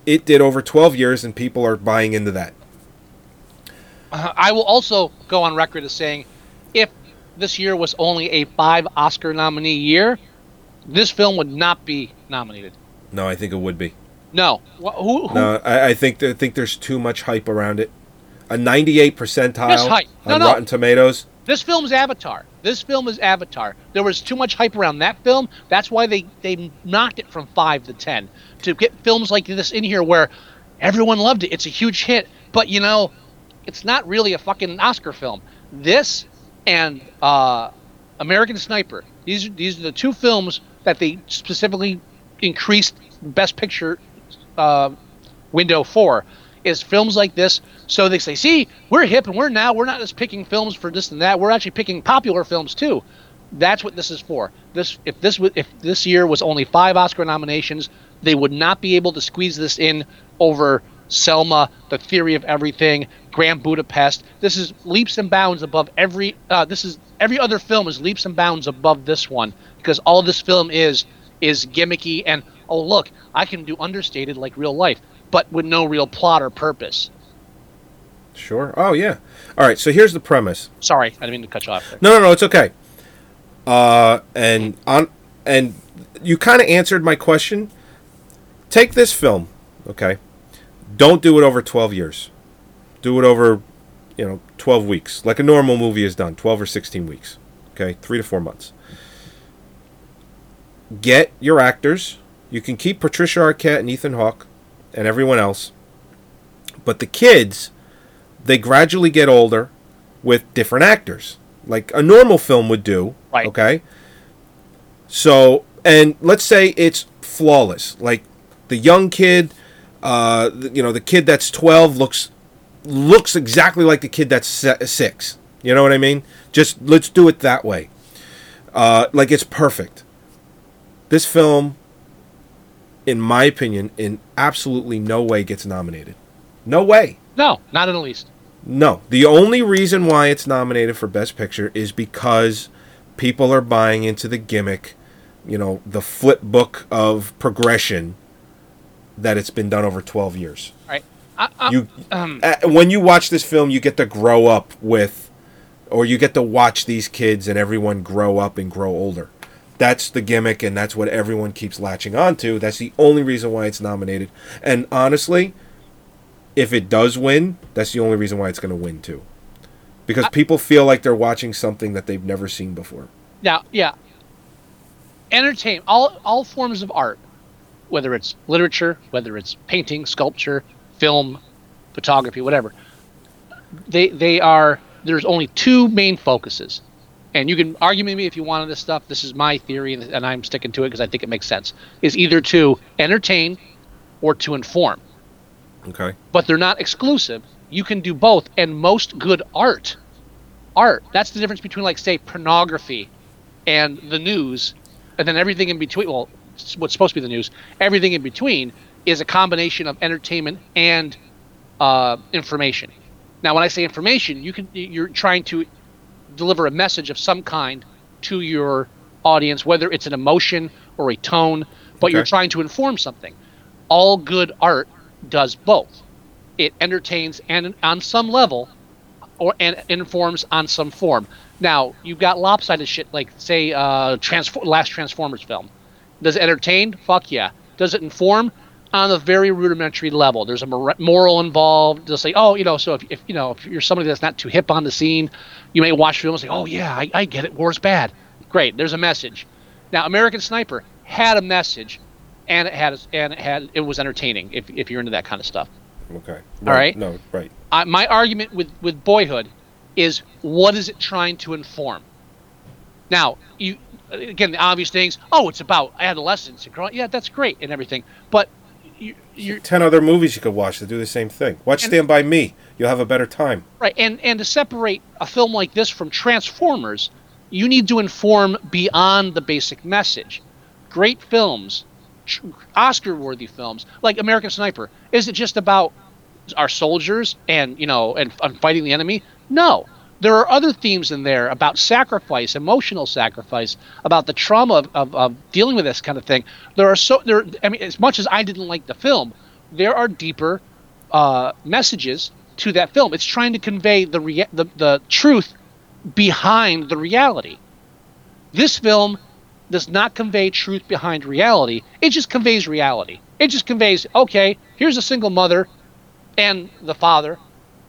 it did over 12 years, and people are buying into that. Uh, I will also go on record as saying if this year was only a five Oscar nominee year, this film would not be nominated. No, I think it would be. No. Who, who, No, I, I think I think there's too much hype around it. A 98 percentile Yes. No, on no. Rotten Tomatoes. This film's Avatar. This film is Avatar. There was too much hype around that film. That's why they they knocked it from five to ten to get films like this in here where everyone loved it. It's a huge hit, but you know, it's not really a fucking Oscar film. This and uh, American Sniper. These are, these are the two films that they specifically increased Best Picture uh, window for is films like this. So they say, see, we're hip and we're now we're not just picking films for this and that. We're actually picking popular films too. That's what this is for. This if this if this year was only five Oscar nominations, they would not be able to squeeze this in over Selma, The Theory of Everything, Grand Budapest. This is leaps and bounds above every. Uh, this is every other film is leaps and bounds above this one because all this film is is gimmicky and oh look, I can do understated like real life, but with no real plot or purpose. Sure. Oh yeah. All right. So here's the premise. Sorry, I didn't mean to cut you off there. No, no, no. It's okay. Uh, and on and you kind of answered my question. Take this film, okay. Don't do it over twelve years. Do it over, you know, twelve weeks, like a normal movie is done. Twelve or sixteen weeks. Okay, three to four months. Get your actors. You can keep Patricia Arquette and Ethan Hawke, and everyone else. But the kids, they gradually get older with different actors, like a normal film would do. Right. Okay. So, and let's say it's flawless. Like the young kid, uh, you know, the kid that's twelve looks looks exactly like the kid that's six. You know what I mean? Just let's do it that way. Uh, like it's perfect. This film, in my opinion, in absolutely no way gets nominated. No way. No, not in the least. No. The only reason why it's nominated for Best Picture is because people are buying into the gimmick, you know, the flip book of progression that it's been done over 12 years. All right. I, I, You um, uh, when you watch this film, you get to grow up with or you get to watch these kids and everyone grow up and grow older. That's the gimmick and that's what everyone keeps latching onto. That's the only reason why it's nominated. And honestly, if it does win, that's the only reason why it's going to win too. Because people feel like they're watching something that they've never seen before. Now, yeah. Entertain all all forms of art, whether it's literature, whether it's painting, sculpture, film, photography, whatever. They they are there's only two main focuses. And you can argue with me if you want on this stuff. This is my theory, and, and I'm sticking to it because I think it makes sense. Is either to entertain or to inform, Okay. but they're not exclusive. You can do both, and most good art art. That's the difference between, like, say, pornography and the news, and then everything in between. Well, what's supposed to be the news, everything in between is a combination of entertainment and uh, information. Now, when I say information, you can you're trying to deliver a message of some kind to your audience, whether it's an emotion or a tone, but you're trying to inform something. All good art does both. It entertains and on some level, or and informs on some form. Now you've got lopsided shit like say uh, transform last Transformers film. Does it entertain? Fuck yeah. Does it inform? On a very rudimentary level. There's a mor- moral involved. They'll say, oh, you know, so if, if you know if you're somebody that's not too hip on the scene, you may watch films and say, oh yeah, I, I get it. War's bad. Great. There's a message. Now American Sniper had a message, and it had and it had it was entertaining if if you're into that kind of stuff. Okay. All right. No, right. I, my argument with with Boyhood is what is it trying to inform? Now, you again the obvious things. Oh, it's about adolescence and growing. Yeah, that's great and everything. But you, you're Ten other movies you could watch that do the same thing. Watch And- Stand By Me. You'll have a better time. right, and and to separate a film like this from Transformers, you need to inform beyond the basic message. Great films, Oscar-worthy films like American Sniper. Is it just about our soldiers and you know and, and fighting the enemy no there are other themes in there about sacrifice emotional sacrifice about the trauma of, of, of dealing with this kind of thing. There are so there i mean as much as i didn't like the film there are deeper uh, messages to that film. It's trying to convey the, rea- the the truth behind the reality. This film does not convey truth behind reality. It just conveys reality. It just conveys okay here's a single mother and the father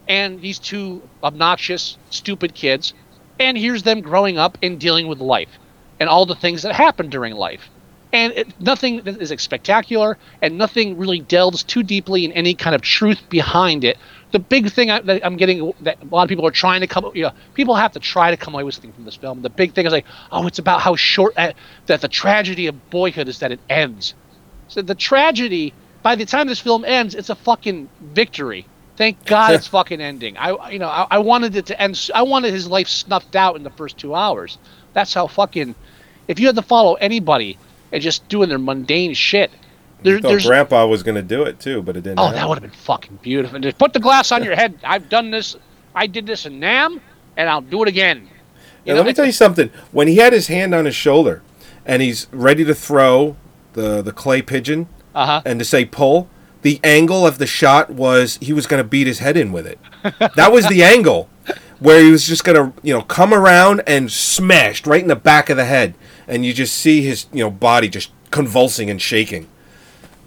and these two obnoxious stupid kids and here's them growing up and dealing with life and all the things that happen during life. And it, nothing is spectacular and nothing really delves too deeply in any kind of truth behind it. The big thing I, that i'm getting that a lot of people are trying to come you know people have to try to come away with something from this film. The big thing is like oh it's about how short uh, that the tragedy of boyhood is that it ends. So the tragedy, by the time this film ends, it's a fucking victory. Thank God [laughs] it's fucking ending. I, you know, I, I wanted it to end. I wanted his life snuffed out in the first two hours. That's how fucking. If you had to follow anybody and just doing their mundane shit, there, thought there's. Grandpa was going to do it too, but it didn't. Oh, happen. that would have been fucking beautiful. Just put the glass on your head. I've done this. I did this in Nam, and I'll do it again. Now, let me tell you something. When he had his hand on his shoulder, and he's ready to throw the the clay pigeon, Uh-huh. and to say pull, the angle of the shot was he was going to beat his head in with it. that was the angle where he was just going to you know come around and smashed right in the back of the head, and you just see his you know body just convulsing and shaking.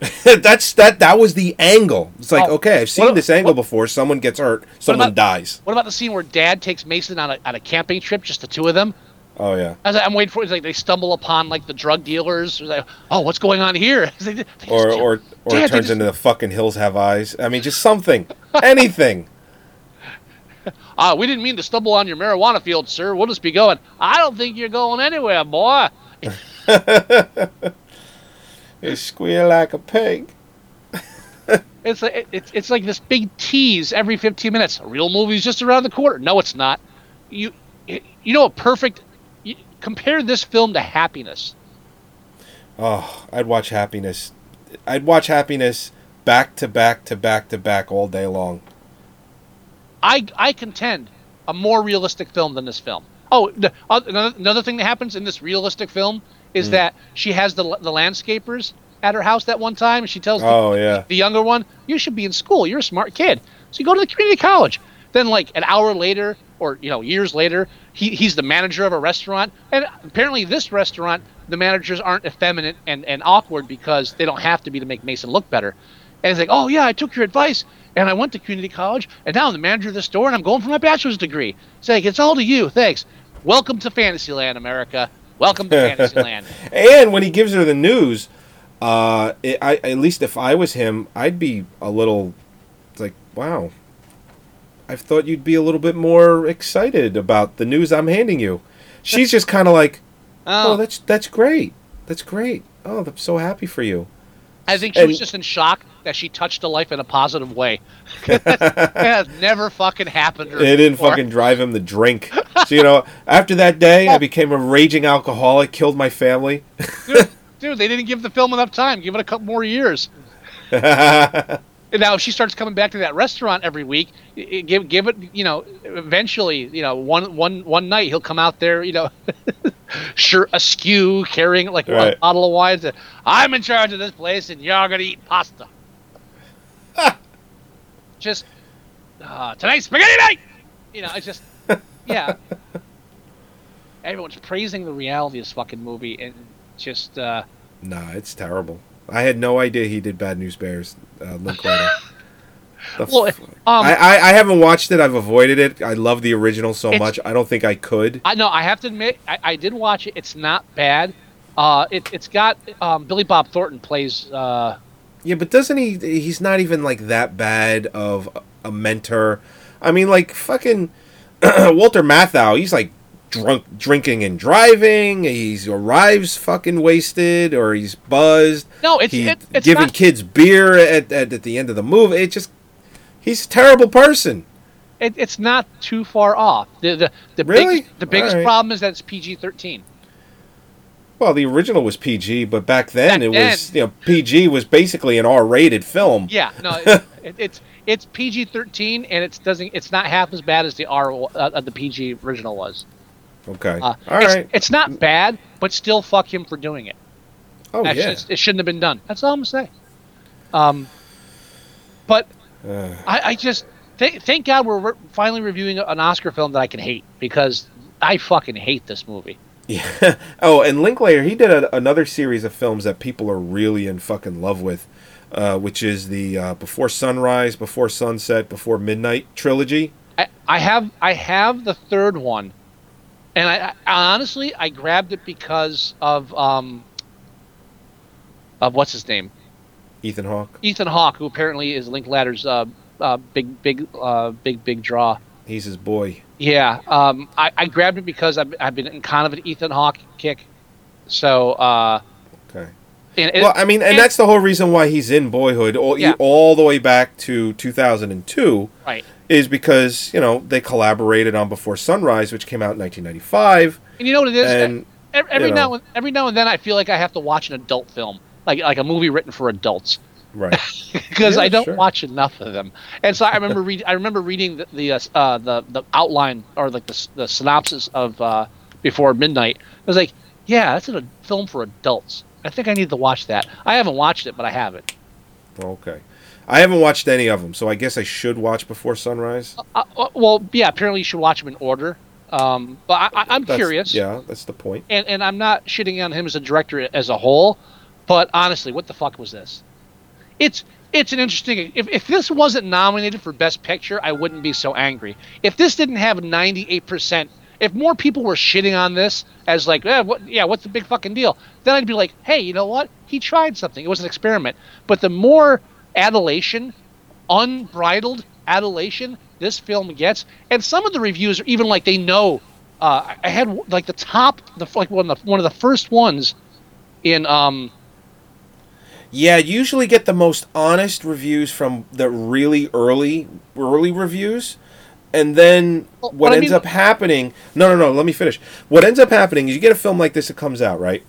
[laughs] That's that. That was the angle. It's like Oh, okay, I've seen what- this angle what- before. Someone gets hurt. Someone about- dies. What about the scene where Dad takes Mason on a, on a camping trip, just the two of them? Oh yeah. As I'm waiting for it's like they stumble upon like the drug dealers. Like, oh, what's going on here? [laughs] They- they just or or or Dad, it turns just- into the fucking hills have eyes. I mean, just something, [laughs] anything. [laughs] Ah, we didn't mean to stumble on your marijuana field, sir. We'll just be going. I don't think you're going anywhere, boy. You squeal like a pig. It's like it's it's like this big tease every 15 minutes. A real movie's just around the corner. No, it's not. You you know a perfect. Compare this film to Happiness. Oh, I'd watch Happiness. I'd watch Happiness back to back to back to back all day long. I I contend a more realistic film than this film. Oh, the, uh, another, another thing that happens in this realistic film is that she has the the landscapers at her house that one time, and she tells the, Oh, yeah. the younger one, "You should be in school. You're a smart kid, so you go to the community college." Then, like an hour later, or you know, years later, he, he's the manager of a restaurant, and apparently, this restaurant, the managers aren't effeminate and, and awkward because they don't have to be to make Mason look better. And he's like, "Oh yeah, I took your advice, and I went to community college, and now I'm the manager of the store, and I'm going for my bachelor's degree." It's like, "It's all to you. Thanks. Welcome to Fantasyland, America. Welcome to [laughs] Fantasyland." And when he gives her the news, uh, it, I at least if I was him, I'd be a little it's like, wow. I thought you'd be a little bit more excited about the news I'm handing you. She's just kind of like, oh, Oh, that's that's great. That's great. Oh, I'm so happy for you. I think she was just in shock that she touched a life in a positive way. [laughs] that has never fucking happened. It didn't fucking drive him to drink. [laughs] So you know, after that day, I became a raging alcoholic, killed my family. dude, [laughs] dude, they didn't give the film enough time. Give it a couple more years. Now, if she starts coming back to that restaurant every week, give give it, you know, eventually, you know, one one one night he'll come out there, you know, [laughs] shirt askew, carrying like Right. a bottle of wine. and I'm in charge of this place, and you're gonna eat pasta. [laughs] just uh, tonight's spaghetti night. You know, it's just [laughs] yeah. Everyone's praising the reality of this fucking movie, and just. uh Nah, it's terrible. I had no idea he did Bad News Bears. Uh. [laughs] The Well, f- um, I, I I haven't watched it. I've avoided it. I love the original so much. I don't think I could. I know. I have to admit, I, I did watch it. It's not bad. Uh, it, it's got um, Billy Bob Thornton plays. Uh, Yeah, but doesn't he? He's not even like that bad of a mentor. I mean, like fucking [clears throat] Walter Matthau. He's like drunk, drinking and driving. He arrives fucking wasted, or he's buzzed. no, it's He it, it's giving not, kids beer at, at at the end of the movie. It just he's a terrible person. it, it's not too far off. The the the Really? biggest, the biggest right. problem is that it's PG thirteen. Well, the original was PG, but back then Back it was you know PG was basically an R-rated film. Yeah, no, [laughs] it, it, it's it's PG thirteen, and it's doesn't it's not half as bad as the R uh, the PG original was. Okay, Uh, all it's, right. it's not bad, but still fuck him for doing it. Oh Actually, yeah. it shouldn't have been done. That's all I'm gonna say. Um, but Uh, I, I just th- thank God we're re- finally reviewing an Oscar film that I can hate because I fucking hate this movie. Yeah. [laughs] Oh, and Linklater, he did a, another series of films that people are really in fucking love with, uh, which is the uh, Before Sunrise, Before Sunset, Before Midnight trilogy. I, I have I have the third one, and I, I honestly I grabbed it because of um of what's his name Ethan Hawke. Ethan Hawke, who apparently is Linklater's uh, uh big big uh big big draw. He's his boy. Yeah, um, I, I grabbed it because I've, I've been in kind of an Ethan Hawke kick. So, uh, Okay. and- Well, I mean, and and- that's the whole reason why he's in Boyhood, all, Yeah. all the way back to 2002, right. Is because you know they collaborated on Before Sunrise, which came out in 1995. And you know what it is? And, every every now know. and every now and then, I feel like I have to watch an adult film, like like a movie written for adults, Right. [laughs] because Yeah, I don't sure. watch enough of them. And so I remember read I remember reading the the uh, uh, the, the outline or like the the synopsis of uh, Before Midnight. I was like, yeah, that's a film for adults. I think I need to watch that. I haven't watched it, but I have it. okay. I haven't watched any of them, so I guess I should watch Before Sunrise. Uh, uh, well, yeah, apparently you should watch them in order. Um, but I, I, I'm That's- curious. Yeah, that's the point. and and I'm not shitting on him as a director as a whole, but honestly, what the fuck was this? It's it's an interesting. If if this wasn't nominated for Best Picture, I wouldn't be so angry. If this didn't have 98 percent, if more people were shitting on this as like, eh, what, yeah, what's the big fucking deal? Then I'd be like, hey, you know what? He tried something. It was an experiment. But the more adulation, unbridled adulation this film gets, and some of the reviews are even like they know. Uh, I- had like the top, the like one of the one of the first ones in um Yeah, usually get the most honest reviews from the really early early reviews. And then Well, what but I ends mean- up happening No, no, no, let me finish. What ends up happening is you get a film like this that comes out, right?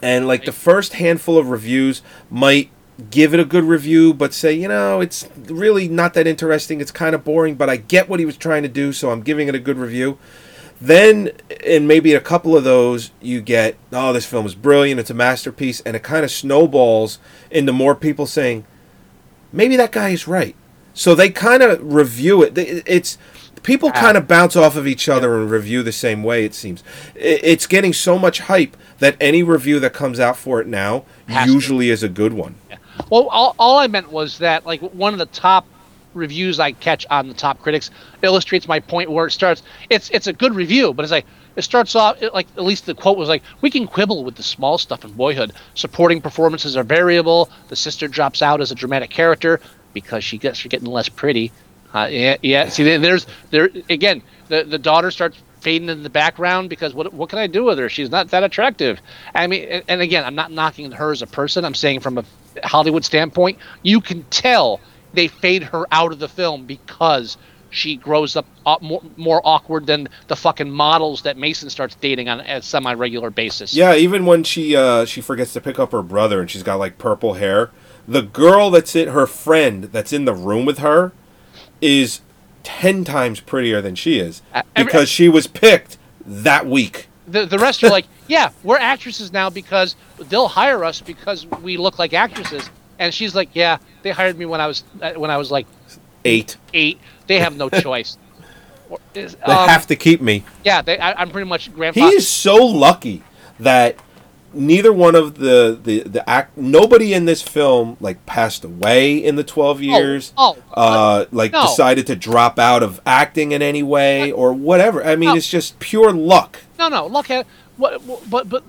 And like the first handful of reviews might give it a good review but say, you know, it's really not that interesting. It's kind of boring, but I get what he was trying to do, so I'm giving it a good review. Then, in maybe a couple of those, you get, oh, this film is brilliant, it's a masterpiece, and it kind of snowballs into more people saying, maybe that guy is right. So they kind of review it. It's people kind of bounce off of each other and review the same way. It seems it's getting so much hype that any review that comes out for it now Has to. usually is a good one. Well, all, all I meant was that like one of the top reviews I catch on the top critics illustrates my point where it starts. It's it's a good review, but it's like it starts off it, like at least the quote was like, "We can quibble with the small stuff in Boyhood. Supporting performances are variable. The sister drops out as a dramatic character because she gets she's getting less pretty. Uh, yeah, yeah. See, there- there's there again. The the daughter starts fading in the background because what what can I do with her? She's not that attractive. I mean, and, and again, I'm not knocking her as a person. I'm saying from a Hollywood standpoint, you can tell they fade her out of the film because she grows up uh, more, more awkward than the fucking models that Mason starts dating on a semi-regular basis. Yeah, even when she uh, she forgets to pick up her brother and she's got like purple hair, the girl that's in her friend that's in the room with her is ten times prettier than she is because she was picked that week. The, the rest are like, [laughs] yeah, we're actresses now because they'll hire us because we look like actresses. And she's like, yeah, they hired me when I was uh, when I was like Eight. eight. They have no [laughs] choice. Or- They um, have to keep me. yeah, they, I, I'm pretty much grandfather. He is so lucky that neither one of the the the act nobody in this film like passed away in the 12 years oh, uh like no. decided to drop out of acting in any way or whatever i mean No. it's just pure luck No, no. At what, what, but but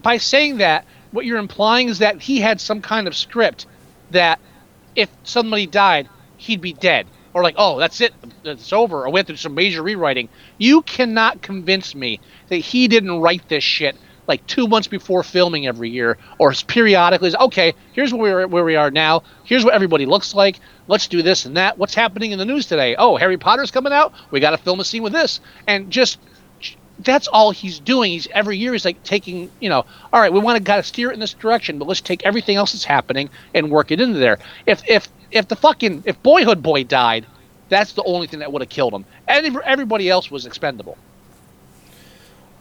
by saying that, what you're implying is that he had some kind of script that if somebody died, he'd be dead, or like, oh, that's it, it's over, or went through some major rewriting. You cannot convince me that he didn't write this shit like two months before filming every year, or periodically. Okay, here's where we're, where we are now. Here's what everybody looks like. Let's do this and that. What's happening in the news today? Oh, Harry Potter's coming out. We got to film a scene with this, and just that's all he's doing. He's every year he's like taking, you know, all right, we want to kind of steer it in this direction, but let's take everything else that's happening and work it into there. If if if the fucking if Boyhood Boy died, that's the only thing that would have killed him. And everybody else was expendable.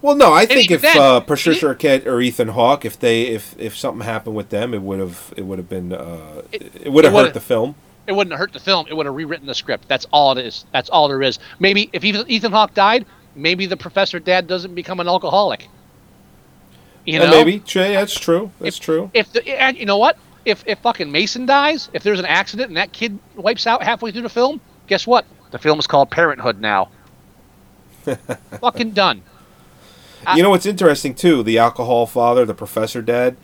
well no i think if then, uh patricia arquette or ethan hawke if they if if something happened with them it would have it would have been uh it, would have hurt the film It wouldn't have hurt the film. It would have rewritten the script. That's all it is. That's all there is. Maybe if Ethan Hawke died, maybe the professor dad doesn't become an alcoholic. You Uh, know, maybe Jay, that's true that's if, true If the and you know what, if if fucking Mason dies, if there's an accident and that kid wipes out halfway through the film, guess what? The film is called Parenthood now. [laughs] fucking done. you know what's interesting too? The alcohol father, the professor dad.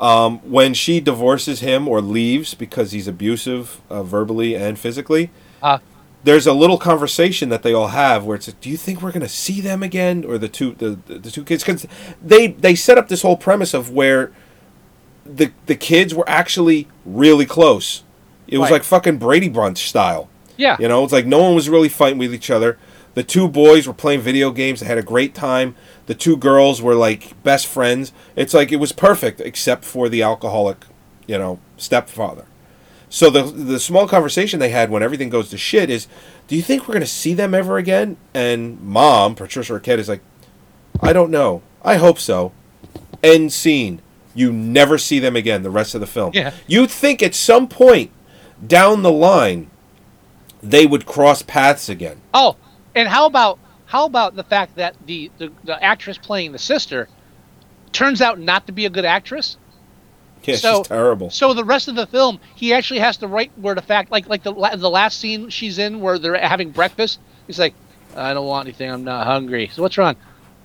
Um, when she divorces him or leaves because he's abusive uh, verbally and physically, Uh, there's a little conversation that they all have where it's, like, "Do you think we're going to see them again?" Or the two the, the, the two kids because they they set up this whole premise of where the the kids were actually really close. It was Right. like fucking Brady Bunch style. yeah. You know, it's like no one was really fighting with each other. The two boys were playing video games. They had a great time. The two girls were like best friends. It's like it was perfect, except for the alcoholic, you know, stepfather. So the the small conversation they had when everything goes to shit is, "Do you think we're gonna see them ever again?" And mom, Patricia Arquette, is like, "I don't know. I hope so." End scene. You never see them again the rest of the film. Yeah. You'd think at some point down the line they would cross paths again. Oh, and how about how about the fact that the, the the actress playing the sister turns out not to be a good actress? Yeah, So- she's terrible. So the rest of the film, he actually has to write where the fact, like like the the last scene she's in where they're having breakfast. He's like, I don't want anything. I'm not hungry. So what's wrong?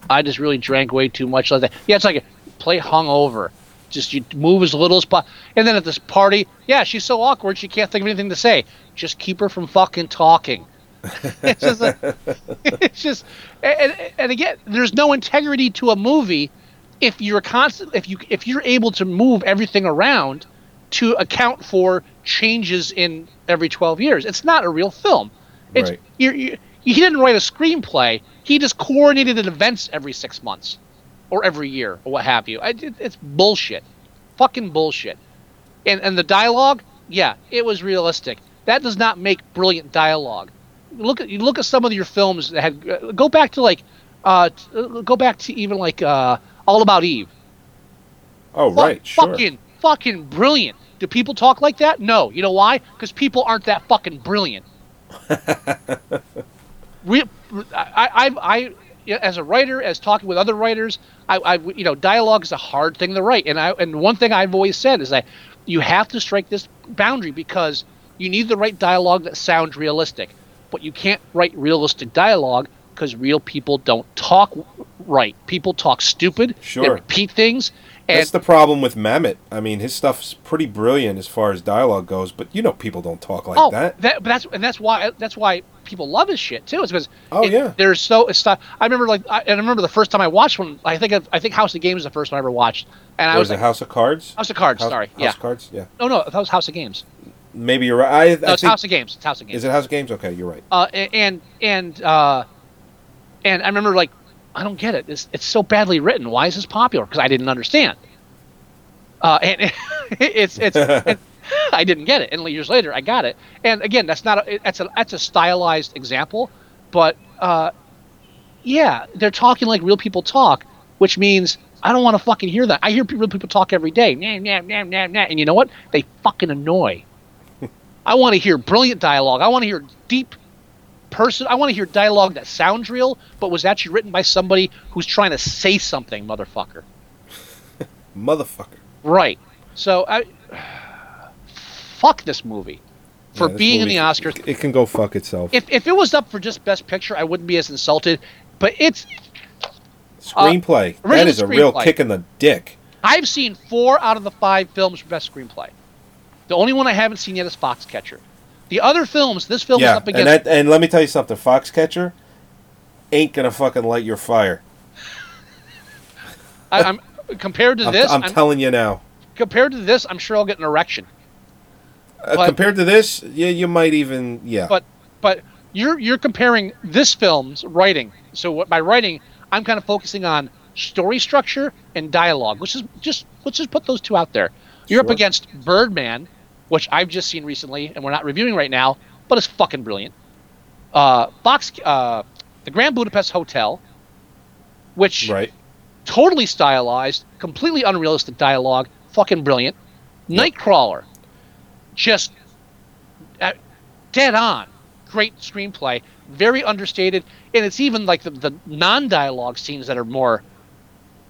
I just really drank way too much. Like that. Yeah, it's like play hungover. Just you move as little as possible. And then at this party, yeah, she's so awkward she can't think of anything to say. Just keep her from fucking talking. [laughs] it's just, like, [laughs] it's just, and- and again, there's no integrity to a movie if you're constant, if you if you're able to move everything around to account for changes in every 12 years. It's not a real film. It's Right. you're, you he didn't write a screenplay. He just coordinated events every six months, or every year, or what have you. I, it, it's bullshit, fucking bullshit. And and the dialogue, yeah, it was realistic. That does not make brilliant dialogue. Look at you look at some of your films that had go back to like uh go back to even like uh All About Eve. Oh right, sure. Fucking fucking brilliant. Do people talk like that? No. You know why? Because people aren't that fucking brilliant. [laughs] Re- I, I, I, as a writer, as talking with other writers, I, I, you know, dialogue is a hard thing to write, and I, and one thing I've always said is that you have to strike this boundary because you need the right dialogue that sounds realistic, but you can't write realistic dialogue because real people don't talk right. People talk stupid. They Sure. repeat things, and That's the problem with Mamet. I mean, his stuff's pretty brilliant as far as dialogue goes, but you know, people don't talk like oh, that. but that's and that's why that's why people love his shit too. Is because Oh, it- yeah. there's so it's not. I remember like I, and I remember the first time I watched one. I think I think House of Games was the first one I ever watched, and I was it like, House of Cards? House of Cards. House, sorry, House yeah. of Cards. Yeah. No, no, that was House of Games. Maybe you're right. I, I it's think- House of Games. It's House of Games. Is it House of Games? Okay, you're right. uh, and and uh, and I remember like I don't get it. It's it's so badly written. Why is this popular? Because I didn't understand. Uh, and [laughs] it's it's. [laughs] and I didn't get it, and years later I got it. And again, that's not a, that's a that's a stylized example, but uh, yeah, they're talking like real people talk, which means I don't want to fucking hear that. I hear real people talk every day, nah, nah, nah, nah, nah, and you know what? They fucking annoy. [laughs] I want to hear brilliant dialogue. I want to hear deep person. I want to hear dialogue that sounds real, but was actually written by somebody who's trying to say something, motherfucker. [laughs] Motherfucker. Right. So I fuck this movie for Yeah, this being in the Oscars. It can go fuck itself. If if it was up for just Best Picture, I wouldn't be as insulted. But it's Screenplay. that uh, original is a real kick in the dick. I've seen four out of the five films for Best Screenplay. The only one I haven't seen yet is Foxcatcher. The other films, this film is Yeah, up and against. that, and let me tell you something. Foxcatcher ain't gonna fucking light your fire. I, I'm compared to I'm, this. I'm I'm- telling you now. compared to this, I'm sure I'll get an erection. Uh, But- compared to this, yeah, you might even yeah. But but you're you're comparing this film's writing. So what by writing, I'm kind of focusing on story structure and dialogue, which is just let's just put those two out there. You're up against Birdman, which I've just seen recently, and we're not reviewing right now, but it's fucking brilliant. Uh, Fox, uh, the Grand Budapest Hotel, which right. totally stylized, completely unrealistic dialogue, fucking brilliant. Nightcrawler, just uh, dead on, great screenplay, very understated, and it's even like the, the non-dialogue scenes that are more.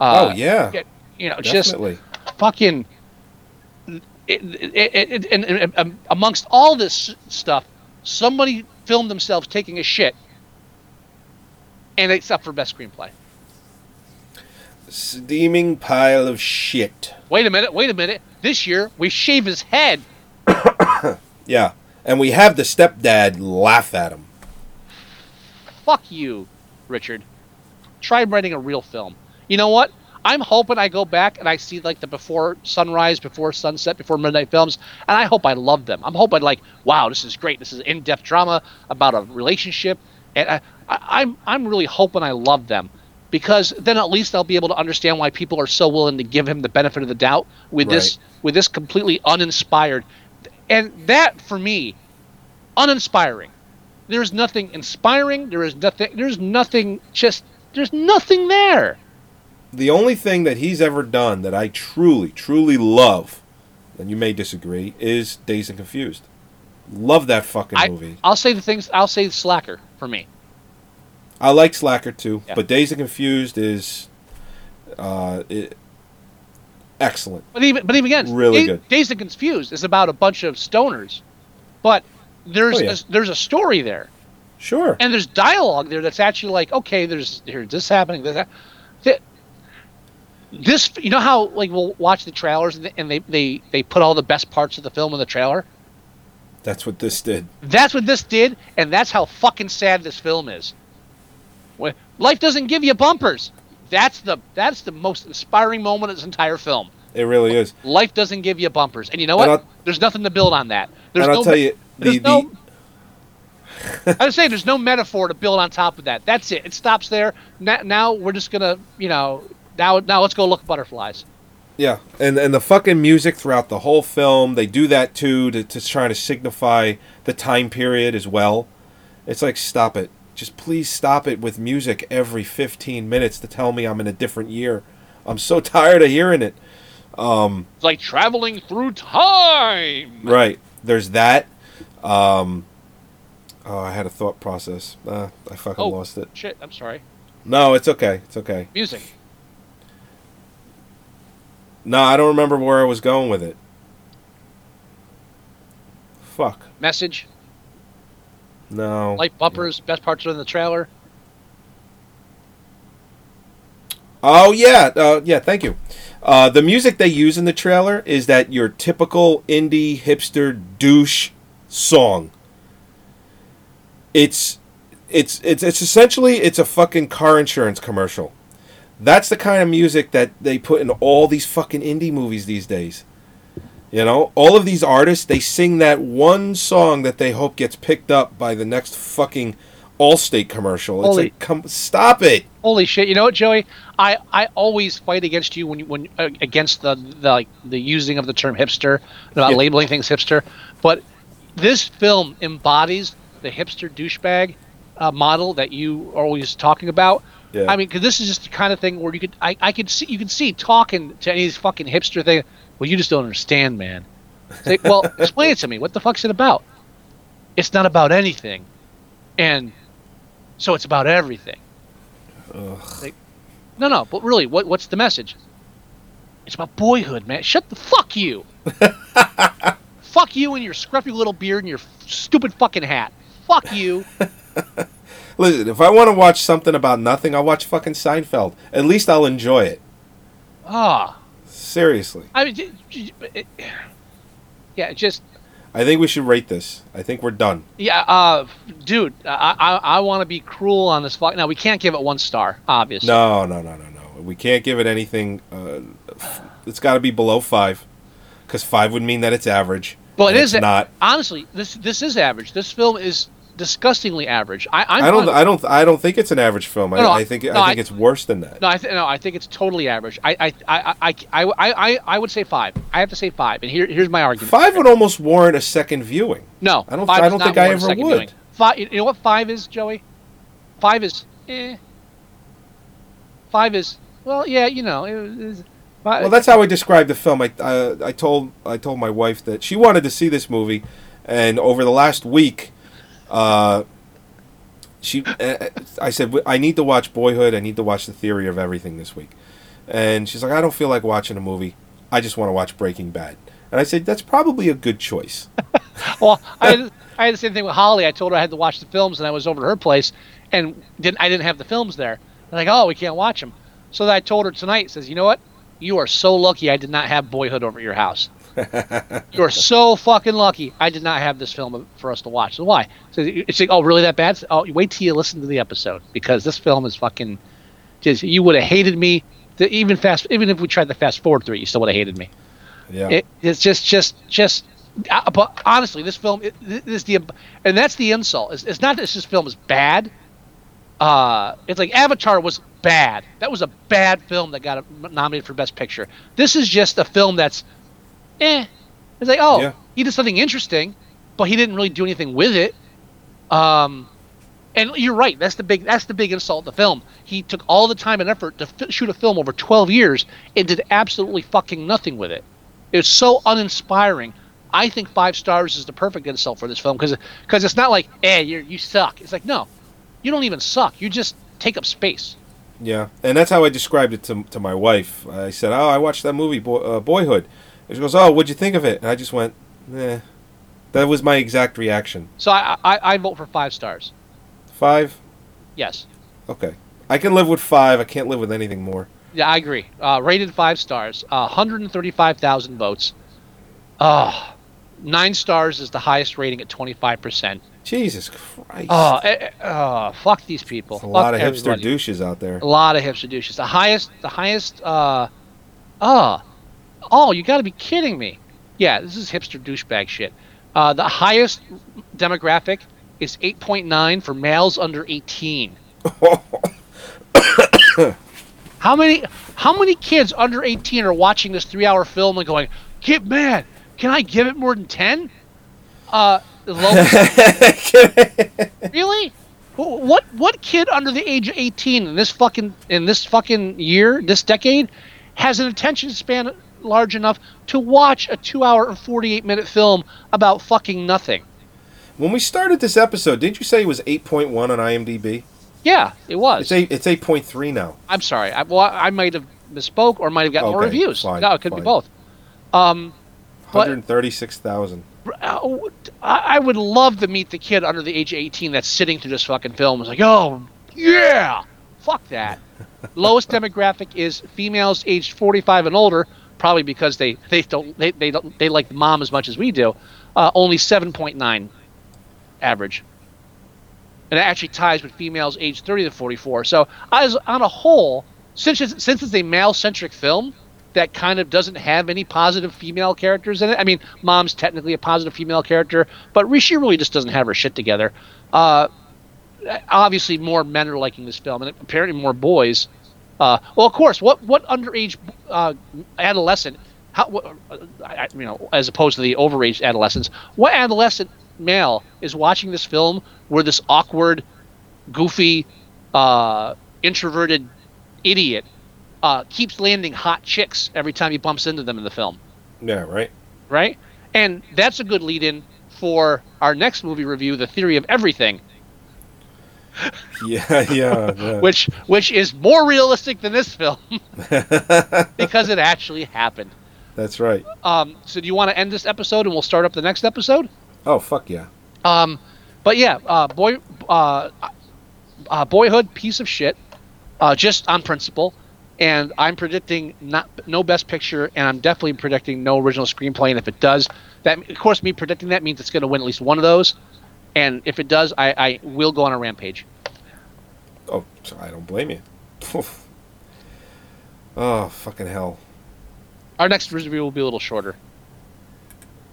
Uh, oh yeah. you know, just fucking. It, it, and, and, um, amongst all this stuff, somebody filmed themselves taking a shit, and it's up for best screenplay. Steaming pile of shit. Wait a minute, wait a minute. This year we shave his head. [coughs] Yeah. And we have the stepdad laugh at him. Fuck you, Richard. Try writing a real film. You know what? I'm hoping I go back and I see like the before sunrise, before sunset, before midnight films, and I hope I love them. I'm hoping like, wow, this is great. This is in-depth drama about a relationship, and I, I, I'm I'm really hoping I love them because then at least I'll be able to understand why people are so willing to give him the benefit of the doubt with this with this completely uninspired, and that for me, uninspiring. There's nothing inspiring. There is nothing. There's nothing. Just there's nothing there. The only thing that he's ever done that I truly, truly love, and you may disagree, is Dazed and Confused. Love that fucking I, movie. I'll say the things. I'll say Slacker for me. I like Slacker too, Yeah. but Dazed and Confused is uh, it, excellent. But even but even again, Really good. Dazed and Confused is about a bunch of stoners, but there's Oh, yeah. a, there's a story there, Sure. and there's dialogue there that's actually like, okay, there's here's this happening, this, hap- Th- this you know how like we'll watch the trailers and they, they they put all the best parts of the film in the trailer. That's what this did. That's what this did, and that's how fucking sad this film is. When- Life doesn't give you bumpers. That's the that's the most inspiring moment of this entire film. It really is. Life doesn't give you bumpers, and you know what? I'll- There's nothing to build on that. There's and I'll no, tell you, there's the, no. [laughs] I would say there's no metaphor to build on top of that. That's it. It stops there. Now, now we're just gonna, you know, now now let's go look at butterflies. yeah, and and the fucking music throughout the whole film, they do that too to to try to signify the time period as well. It's like stop it. Just please stop it with music every 15 minutes to tell me I'm in a different year. I'm so [laughs] tired of hearing it. Um, It's like traveling through time. Right. There's that. Um, oh, I had a thought process. Uh, I fucking Oh. lost it. Shit. I'm sorry. No, it's okay. It's okay. Music. No, I don't remember where I was going with it. Fuck. Message. No. Light bumpers. Best parts are in the trailer. Oh yeah, uh, yeah. Thank you. Uh, the music they use in the trailer is that your typical indie hipster douche song. it's it's it's it's essentially it's a fucking car insurance commercial. That's the kind of music that they put in all these fucking indie movies these days. You know, all of these artists they sing that one song that they hope gets picked up by the next fucking Allstate commercial. It's Holy- like, come stop it. Holy shit! You know what, Joey? I, I always fight against you when you, when uh, against the the like the using of the term hipster about Yeah. labeling things hipster, but this film embodies the hipster douchebag uh, model that you are always talking about. Yeah. I mean, because this is just the kind of thing where you could I, I could see you can see talking to any of these fucking hipster thing. Well, you just don't understand, man. Like, [laughs] well, explain it to me. What the fuck's it about? It's not about anything, and so it's about everything. Like, no, no, but really, what what's the message? It's about boyhood, man. Shut the fuck you. [laughs] fuck you and your scruffy little beard and your f- stupid fucking hat. Fuck you. [laughs] Listen, if I want to watch something about nothing, I'll watch fucking Seinfeld. At least I'll enjoy it. Ah, Seriously. I mean, j- j- it, yeah, just I think we should rate this. I think we're done. yeah, uh, dude, I I, I want to be cruel on this fuck. Now we can't give it one star, obviously. No, no, no, no, no. We can't give it anything. Uh, it's got to be below five, because five would mean that it's average. Well, it it's not. Honestly, this this is average. This film is disgustingly average. I I'm I don't. fine- I don't. I don't think it's an average film. I, No, no, I think. no, I think I- it's worse than that. No, I th- no, I think it's totally average. I, I, I, I, I, I, I, I would say five. I have to say five, and here, here's my argument. Five would almost warrant a second viewing. No, I don't- I don't think I ever would. viewing. Five. You know what five is, Joey? Five is, eh. Five is, well, yeah, you know, it was. Well, that's how I described the film. I, I, I told I told my wife that she wanted to see this movie, and over the last week, uh, she uh, I said I need to watch Boyhood. I need to watch The Theory of Everything this week, and she's like, I don't feel like watching a movie. I just want to watch Breaking Bad. And I said that's probably a good choice. [laughs] well, I had, I had the same thing with Holly. I told her I had to watch the films, and I was over to her place, and didn't I didn't have the films there. Like, oh, we can't watch them. So I told her tonight. Says, you know what? You are so lucky I did not have Boyhood over your house. [laughs] you are so fucking lucky I did not have this film for us to watch. So why? So it's like, oh, really that bad? Oh, wait till you listen to the episode because this film is fucking. Just you would have hated me. The, even fast, even if we tried to fast forward through it, you still would have hated me. Yeah. It, it's just, just, just. Uh, but honestly, this film it, it is the, and that's the insult. It's, it's not that this film is bad. Uh, it's like Avatar was bad. That was a bad film that got nominated for Best Picture. This is just a film that's, eh. It's like, oh, Yeah. he did something interesting, but he didn't really do anything with it. Um, and you're right. That's the big. That's the big insult of the film. He took all the time and effort to f- shoot a film over 12 years and did absolutely fucking nothing with it. It's so uninspiring. I think five stars is the perfect insult for this film because because it's not like, eh, you you suck. It's like, no, you don't even suck. You just take up space. Yeah, and that's how I described it to, to my wife. I said, "Oh, I watched that movie, Boy, uh, Boyhood." And she goes, "Oh, what'd you think of it?" And I just went, "Eh." That was my exact reaction. So I I, I vote for five stars. Five. Yes. Okay, I can live with five. I can't live with anything more. Yeah, I agree. Uh, rated five stars. Uh, 135,000 votes. Uh, nine stars is the highest rating at 25%. Jesus Christ! Oh, oh fuck these people. a Fuck lot of hipster douches out there. A lot of hipster douches. The highest, the highest, uh, uh, oh, you gotta be kidding me. Yeah, this is hipster douchebag shit. Uh, the highest demographic is 8.9 for males under 18. [coughs] how many, how many kids under 18 are watching this three-hour film and going, "Get mad? Can I give it more than 10?" Uh, lowest [laughs] Really? What what kid under the age of 18 in this fucking in this fucking year, this decade, has an attention span large enough to watch a 2-hour and 48-minute film about fucking nothing? when we started this episode, didn't you say it was eight point one on IMDb? Yeah, it was. It's eight. It's eight point three now. I'm sorry. I, well, I might have misspoke or might have gotten more Okay, reviews. fine, no, it could be both. Um, Hundred thirty-six thousand. uh, I I would love to meet the kid under the age of 18 that's sitting through this fucking film. It's like, oh, yeah, fuck that. [laughs] Lowest demographic is females aged 45 and older, probably because they they don't they, they don't they like mom as much as we do. Uh, only 7.9 average. and it actually ties with females aged 30 to 44. So, as on a whole, since it's, since it's a male centric film that kind of doesn't have any positive female characters in it. I mean, mom's technically a positive female character, but Rishi really just doesn't have her shit together. Uh, obviously, more men are liking this film, and apparently more boys. Uh, well, of course, what what underage uh, adolescent, how, what, uh, I, you know, as opposed to the overage adolescents, what adolescent male is watching this film where this awkward, goofy, uh, introverted idiot uh, keeps landing hot chicks every time he bumps into them in the film, Yeah, right. right? And that's a good lead in for our next movie review, The Theory of Everything, Yeah, [laughs] yeah. yeah. which which is more realistic than this film [laughs] because it actually happened. That's right. Um, so do you want to end this episode and we'll start up the next episode? Oh fuck yeah. Um, but yeah, uh, boy, uh, uh, boyhood piece of shit, uh, just on principle. And I'm predicting not no best picture, and I'm definitely predicting no original screenplay. And if it does, that of course me predicting that means it's going to win at least one of those. And if it does, I, I will go on a rampage. Oh, I don't blame you. [laughs] oh fucking hell. Our next review will be a little shorter.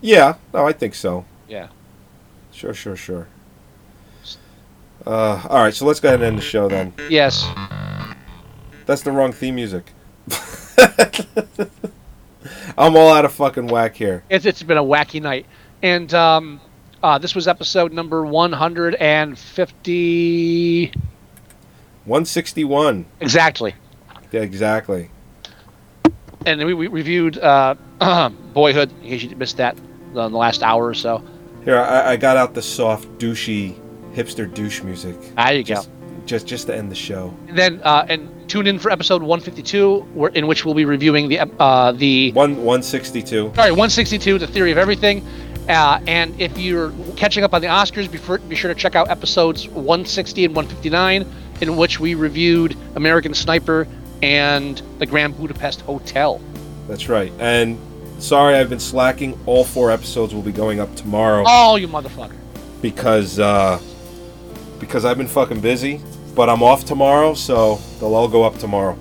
Yeah. No, I think so. Yeah. Sure, sure, sure. Uh, all right, so let's go ahead and end the show then. Yes. That's the wrong theme music. [laughs] I'm all out of fucking whack here. It's, it's been a wacky night. And um, uh, this was episode number 150. 161. Exactly. Yeah, exactly. and we, we reviewed uh, [clears throat] Boyhood. In case you missed that in the last hour or so. Here, I, I got out the soft, douchey, hipster douche music. There you just, Just, just to end the show. And then uh, and tune in for episode 152, where, in which we'll be reviewing the uh, the One 162. sorry 162, the theory of everything. Uh, and if you're catching up on the Oscars, be, for, be sure to check out episodes 160 and 159, in which we reviewed American Sniper and the Grand Budapest Hotel. That's right. And sorry, I've been slacking. All four episodes will be going up tomorrow Oh, you motherfucker! because uh, because I've been fucking busy. But I'm off tomorrow, so they'll all go up tomorrow.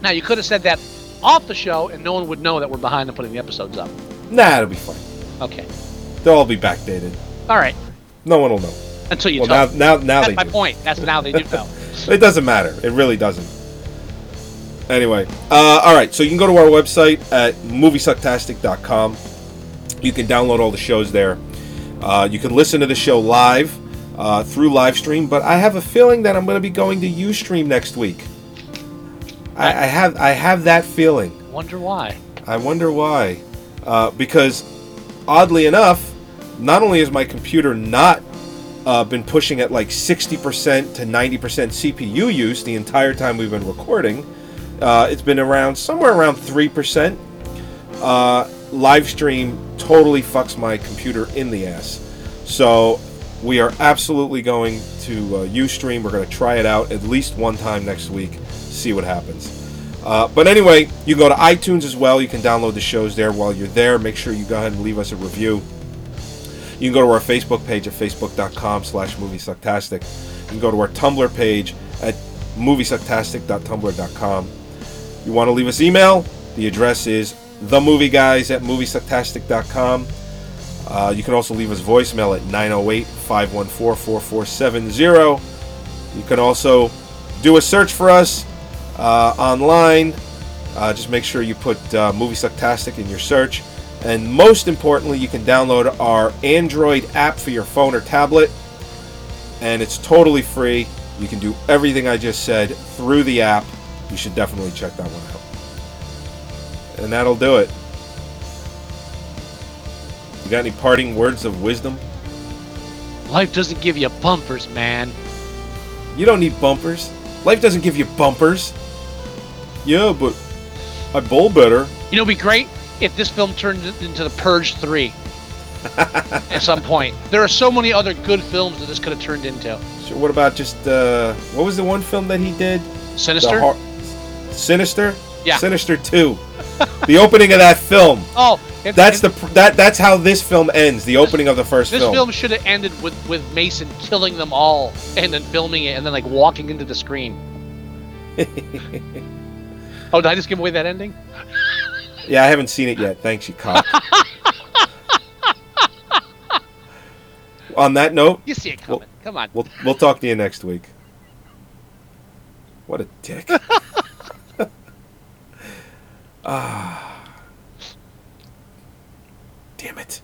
Now you could have said that off the show, and no one would know that we're behind on putting the episodes up. Nah, it'll be fine. Okay. They'll all be backdated. All right. No one will know. Until you Well, tell. now, now, now That's they my do. point. That's now they do know. [laughs] It doesn't matter. It really doesn't. Anyway, uh, all right. So you can go to our website at moviesucktastic.com. You can download all the shows there. Uh, you can listen to the show live uh, through live stream. But I have a feeling that I'm going to be going to UStream next week. I, I have I have that feeling. Wonder why. I wonder why. Uh, because oddly enough, not only has my computer not uh, been pushing at like 60% to 90% CPU use the entire time we've been recording, uh, it's been around somewhere around 3%. Uh, live stream totally fucks my computer in the ass. So we are absolutely going to uh, Ustream. We're going to try it out at least one time next week, see what happens. Uh, but anyway, you go to iTunes as well. You can download the shows there while you're there. Make sure you go ahead and leave us a review. You can go to our Facebook page at facebook.com slash moviesucktastic. You can go to our Tumblr page at moviesucktastic.tumblr.com. You want to leave us email? The address is themovieguys at moviesucktastic.com. Uh, you can also leave us voicemail at 908 514 4470. You can also do a search for us uh, online. Uh, just make sure you put uh, Movie Sucktastic in your search. And most importantly, you can download our Android app for your phone or tablet. And it's totally free. You can do everything I just said through the app. You should definitely check that one out. And that'll do it. You got any parting words of wisdom? Life doesn't give you bumpers, man. You don't need bumpers. Life doesn't give you bumpers. Yeah, but I bowl better. You know, it'd be great if this film turned into The Purge 3 [laughs] at some point. There are so many other good films that this could have turned into. So what about just uh, what was the one film that he did? Sinister? Har- Sinister. Yeah. Sinister Two. the opening of that film. [laughs] Oh, if, That's if- the that that's how this film ends. The opening of the first This film. film should have ended with with Mason killing them all and then filming it and then like walking into the screen. [laughs] oh, did I just give away that ending? Yeah, I haven't seen it yet. Thanks, you cock. On that note, You see it coming. Come on. we'll we'll talk to you next week. What a dick. [laughs] ah. Damn it.